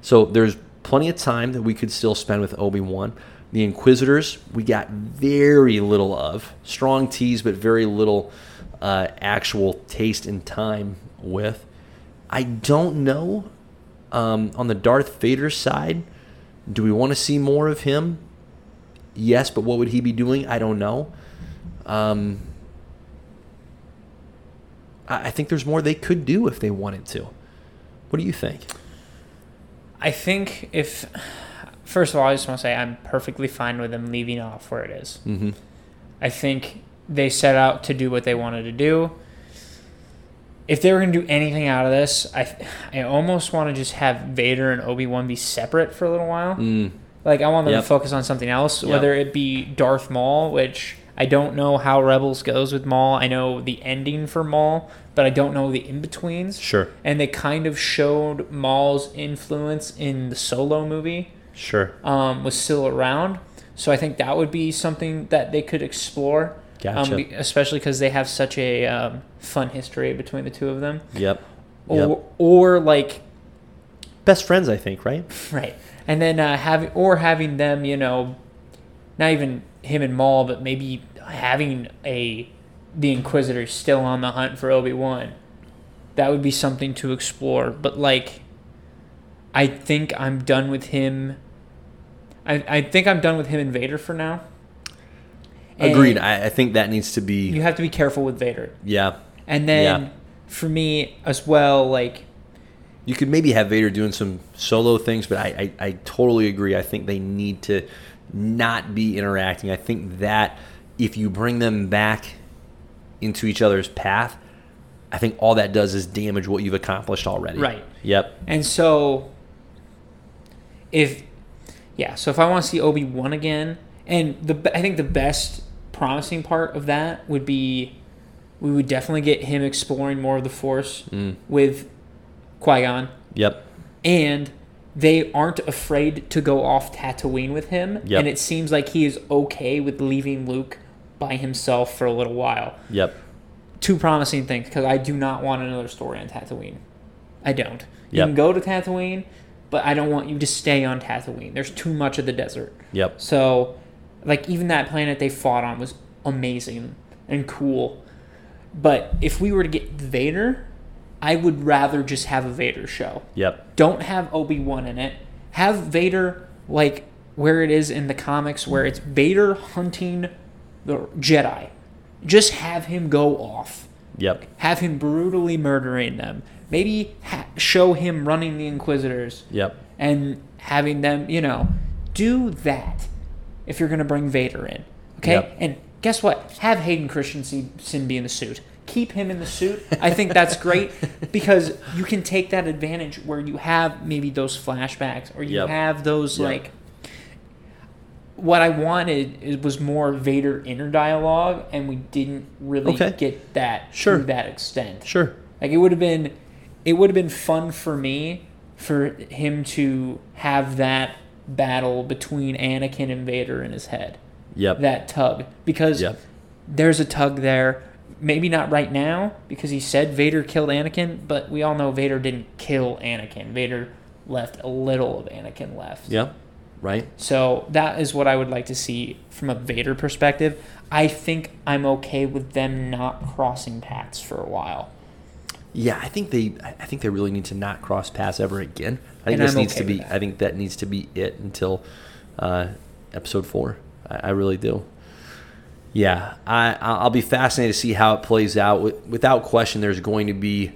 So there's plenty of time that we could still spend with Obi Wan. The Inquisitors, we got very little of. Strong tease, but very little uh, actual taste and time with. I don't know um, on the Darth Vader side. Do we want to see more of him? Yes, but what would he be doing? I don't know. Um, I I think there's more they could do if they wanted to. What do you think? i think if first of all i just want to say i'm perfectly fine with them leaving off where it is Mm-hmm. I think they set out to do what they wanted to do. If they were going to do anything out of this, I I almost want to just have Vader and Obi Wan be separate for a little while. Mm, Like I want them Yep. to focus on something else, Yep. whether it be Darth Maul, which I don't know how Rebels goes with Maul. I know the ending for Maul, but I don't know the in betweens. Sure. And they kind of showed Maul's influence in the Solo movie Sure. um, was still around. So I think that would be something that they could explore. Gotcha. Um, especially because they have such a um, fun history between the two of them. Yep. Or, Yep. or like Best friends, I think, right? Right. And then uh, having or having them, you know, not even him and Maul, but maybe having a the Inquisitor still on the hunt for Obi Wan. That would be something to explore. But like, I think I'm done with him. I I think I'm done with him and Vader for now. And Agreed. I, I think that needs to be. You have to be careful with Vader. Yeah. And then Yeah. for me as well, like You could maybe have Vader doing some solo things, but I, I, I totally agree. I think they need to not be interacting. I think that if you bring them back into each other's path, I think all that does is damage what you've accomplished already. Right. Yep. And so, if yeah, so if I want to see Obi Wan again, and the I think the best promising part of that would be we would definitely get him exploring more of the Force Mm. with Qui Gon, Yep. and they aren't afraid to go off Tatooine with him, Yep. and it seems like he is okay with leaving Luke by himself for a little while. Yep. Two promising things because I do not want another story on Tatooine. I don't. You Yep. can go to Tatooine, but I don't want you to stay on Tatooine. There's too much of the desert. Yep. So, like, even that planet they fought on was amazing and cool. But if we were to get Vader, I would rather just have a Vader show. Yep. Don't have Obi Wan in it. Have Vader like where it is in the comics, where it's Vader hunting the Jedi. Just have him go off. Yep. Have him brutally murdering them. Maybe ha- show him running the Inquisitors Yep. and having them, you know, do that if you're going to bring Vader in. Okay? Yep. And guess what? Have Hayden Christensen be in the suit. Keep him in the suit. I think that's great because you can take that advantage where you have maybe those flashbacks or you Yep. have those Yep. like what I wanted was more Vader inner dialogue and we didn't really Okay. get that Sure. to that extent. Sure. Like it would have been, it would have been fun for me for him to have that battle between Anakin and Vader in his head, Yep. that tug, because Yep. there's a tug there. Maybe not right now because he said Vader killed Anakin, but we all know Vader didn't kill Anakin. Vader left a little of Anakin left. Yeah. Right. So that is what I would like to see from a Vader perspective. I think I'm okay with them not crossing paths for a while. Yeah, I think they. I think they really need to not cross paths ever again. I think And this needs to be. that. I think that needs to be it until uh, episode four. I, I really do. Yeah, I I'll be fascinated to see how it plays out. Without question, there's going to be,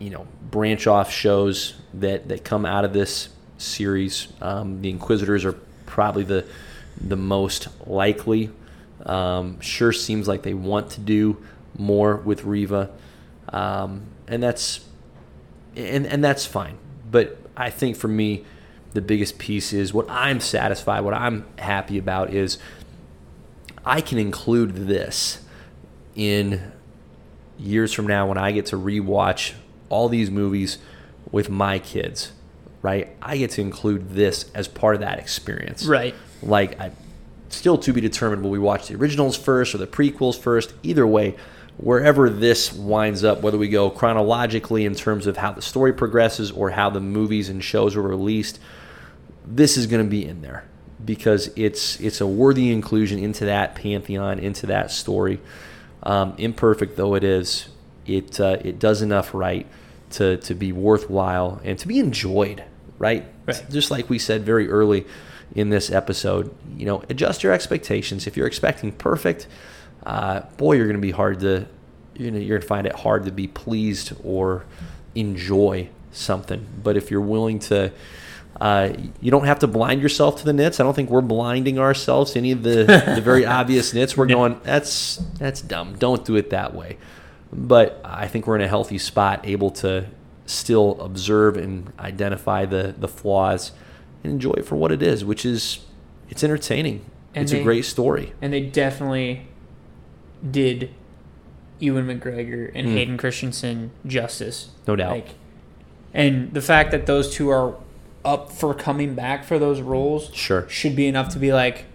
you know, branch off shows that that come out of this series. Um, the Inquisitors are probably the the most likely. Um, sure seems like they want to do more with Reva, um, and that's and and that's fine. But I think for me, the biggest piece is what I'm satisfied, what I'm happy about is I can include this in years from now when I get to rewatch all these movies with my kids, right? I get to include this as part of that experience. Right. Like, I, still to be determined will we watch the originals first or the prequels first? Either way, wherever this winds up, whether we go chronologically in terms of how the story progresses or how the movies and shows are released, this is going to be in there because it's it's a worthy inclusion into that pantheon, into that story. Um, imperfect though it is, it uh, it does enough right to to be worthwhile and to be enjoyed. Right? Right. Just like we said very early in this episode, you know, adjust your expectations. If you're expecting perfect, uh, boy, you're going to be hard to you're going to you're going to find it hard to be pleased or enjoy something. But if you're willing to uh, you don't have to blind yourself to the nits. I don't think we're blinding ourselves to any of the, the very obvious nits. We're going, that's that's dumb. Don't do it that way. But I think we're in a healthy spot, able to still observe and identify the the flaws and enjoy it for what it is, which is it's entertaining. And it's they- a great story. and they definitely did Ewan McGregor and Mm. Hayden Christensen justice. No doubt. Like, and the fact that those two are up for coming back for those roles Sure. should be enough to be like,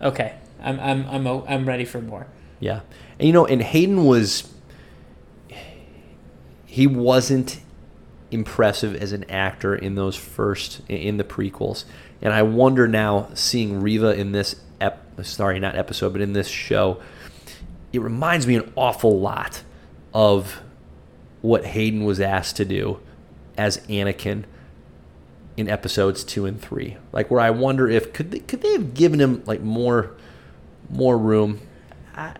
okay, I'm I'm I'm I'm ready for more. Yeah. And you know, and Hayden was he wasn't impressive as an actor in those first in the prequels. And I wonder now seeing Reva in this ep, sorry, not episode, but in this show, it reminds me an awful lot of what Hayden was asked to do as Anakin in episodes 2 and 3. Like where I wonder if could they, could they have given him like more more room I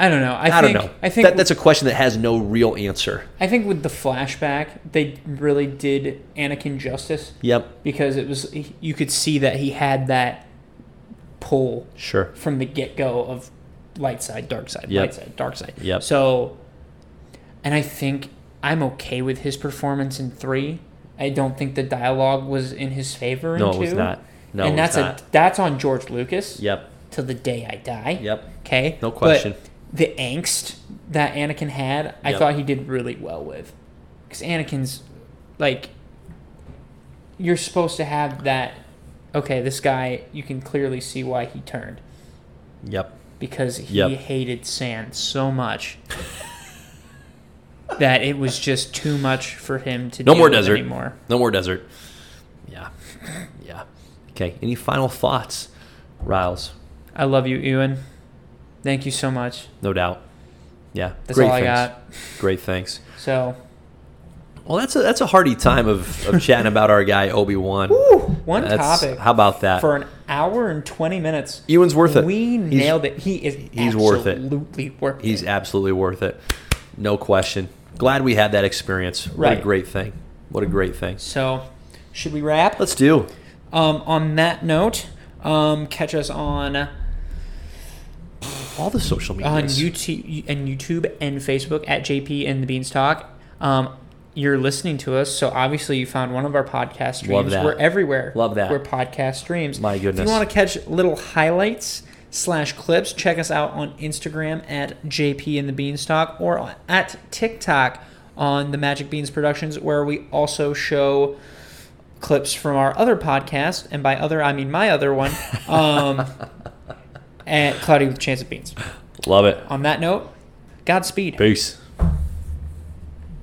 I don't know. I, I, think, don't know. I think that, that's a question that has no real answer. I think with the flashback, they really did Anakin justice Yep, because it was you could see that he had that pull sure. from the get go of light side, dark side, Yep. light side, dark side. Yep. So, and I think I'm okay with his performance in three. I don't think the dialogue was in his favor. In No, two. it was not. No, and that's not. a that's on George Lucas Yep, till the day I die. yep. Okay. No But question. the angst that Anakin had, I Yep. thought he did really well with, because Anakin's like, you're supposed to have that. Okay, this guy, you can clearly see why he turned Yep. because he Yep. hated sand so much that it was just too much for him to No deal more with desert. anymore. No more desert. Yeah, yeah. Okay. Any final thoughts, Riles? I love you, Ewan. Thank you so much. No doubt. Yeah. That's great all I things. got. Great Thanks. So, Well, that's a that's a hearty time of, of chatting about our guy Obi Wan. one That's- topic How about that? for an hour and twenty minutes. Ewan's worth it. We He's- nailed it. He is. he's worth it. Absolutely worth it. He's absolutely worth it. No question. Glad we had that experience. What a great thing. What a great thing. So, should we wrap? Let's do. Um, on that note, um, catch us on All the social media. on YouTube and YouTube and Facebook at JP and the Beanstalk. Um, you're listening to us, so obviously you found one of our podcast streams. Love that. We're everywhere. Love that. We're podcast streams. My goodness. If you want to catch little highlights slash clips, check us out on Instagram at JP and the Beanstalk or at TikTok on the Magic Beans Productions, where we also show clips from our other podcast, and by other I mean my other one, um, at Cloudy with Chance of Beans. Love it. On that note, Godspeed. Peace.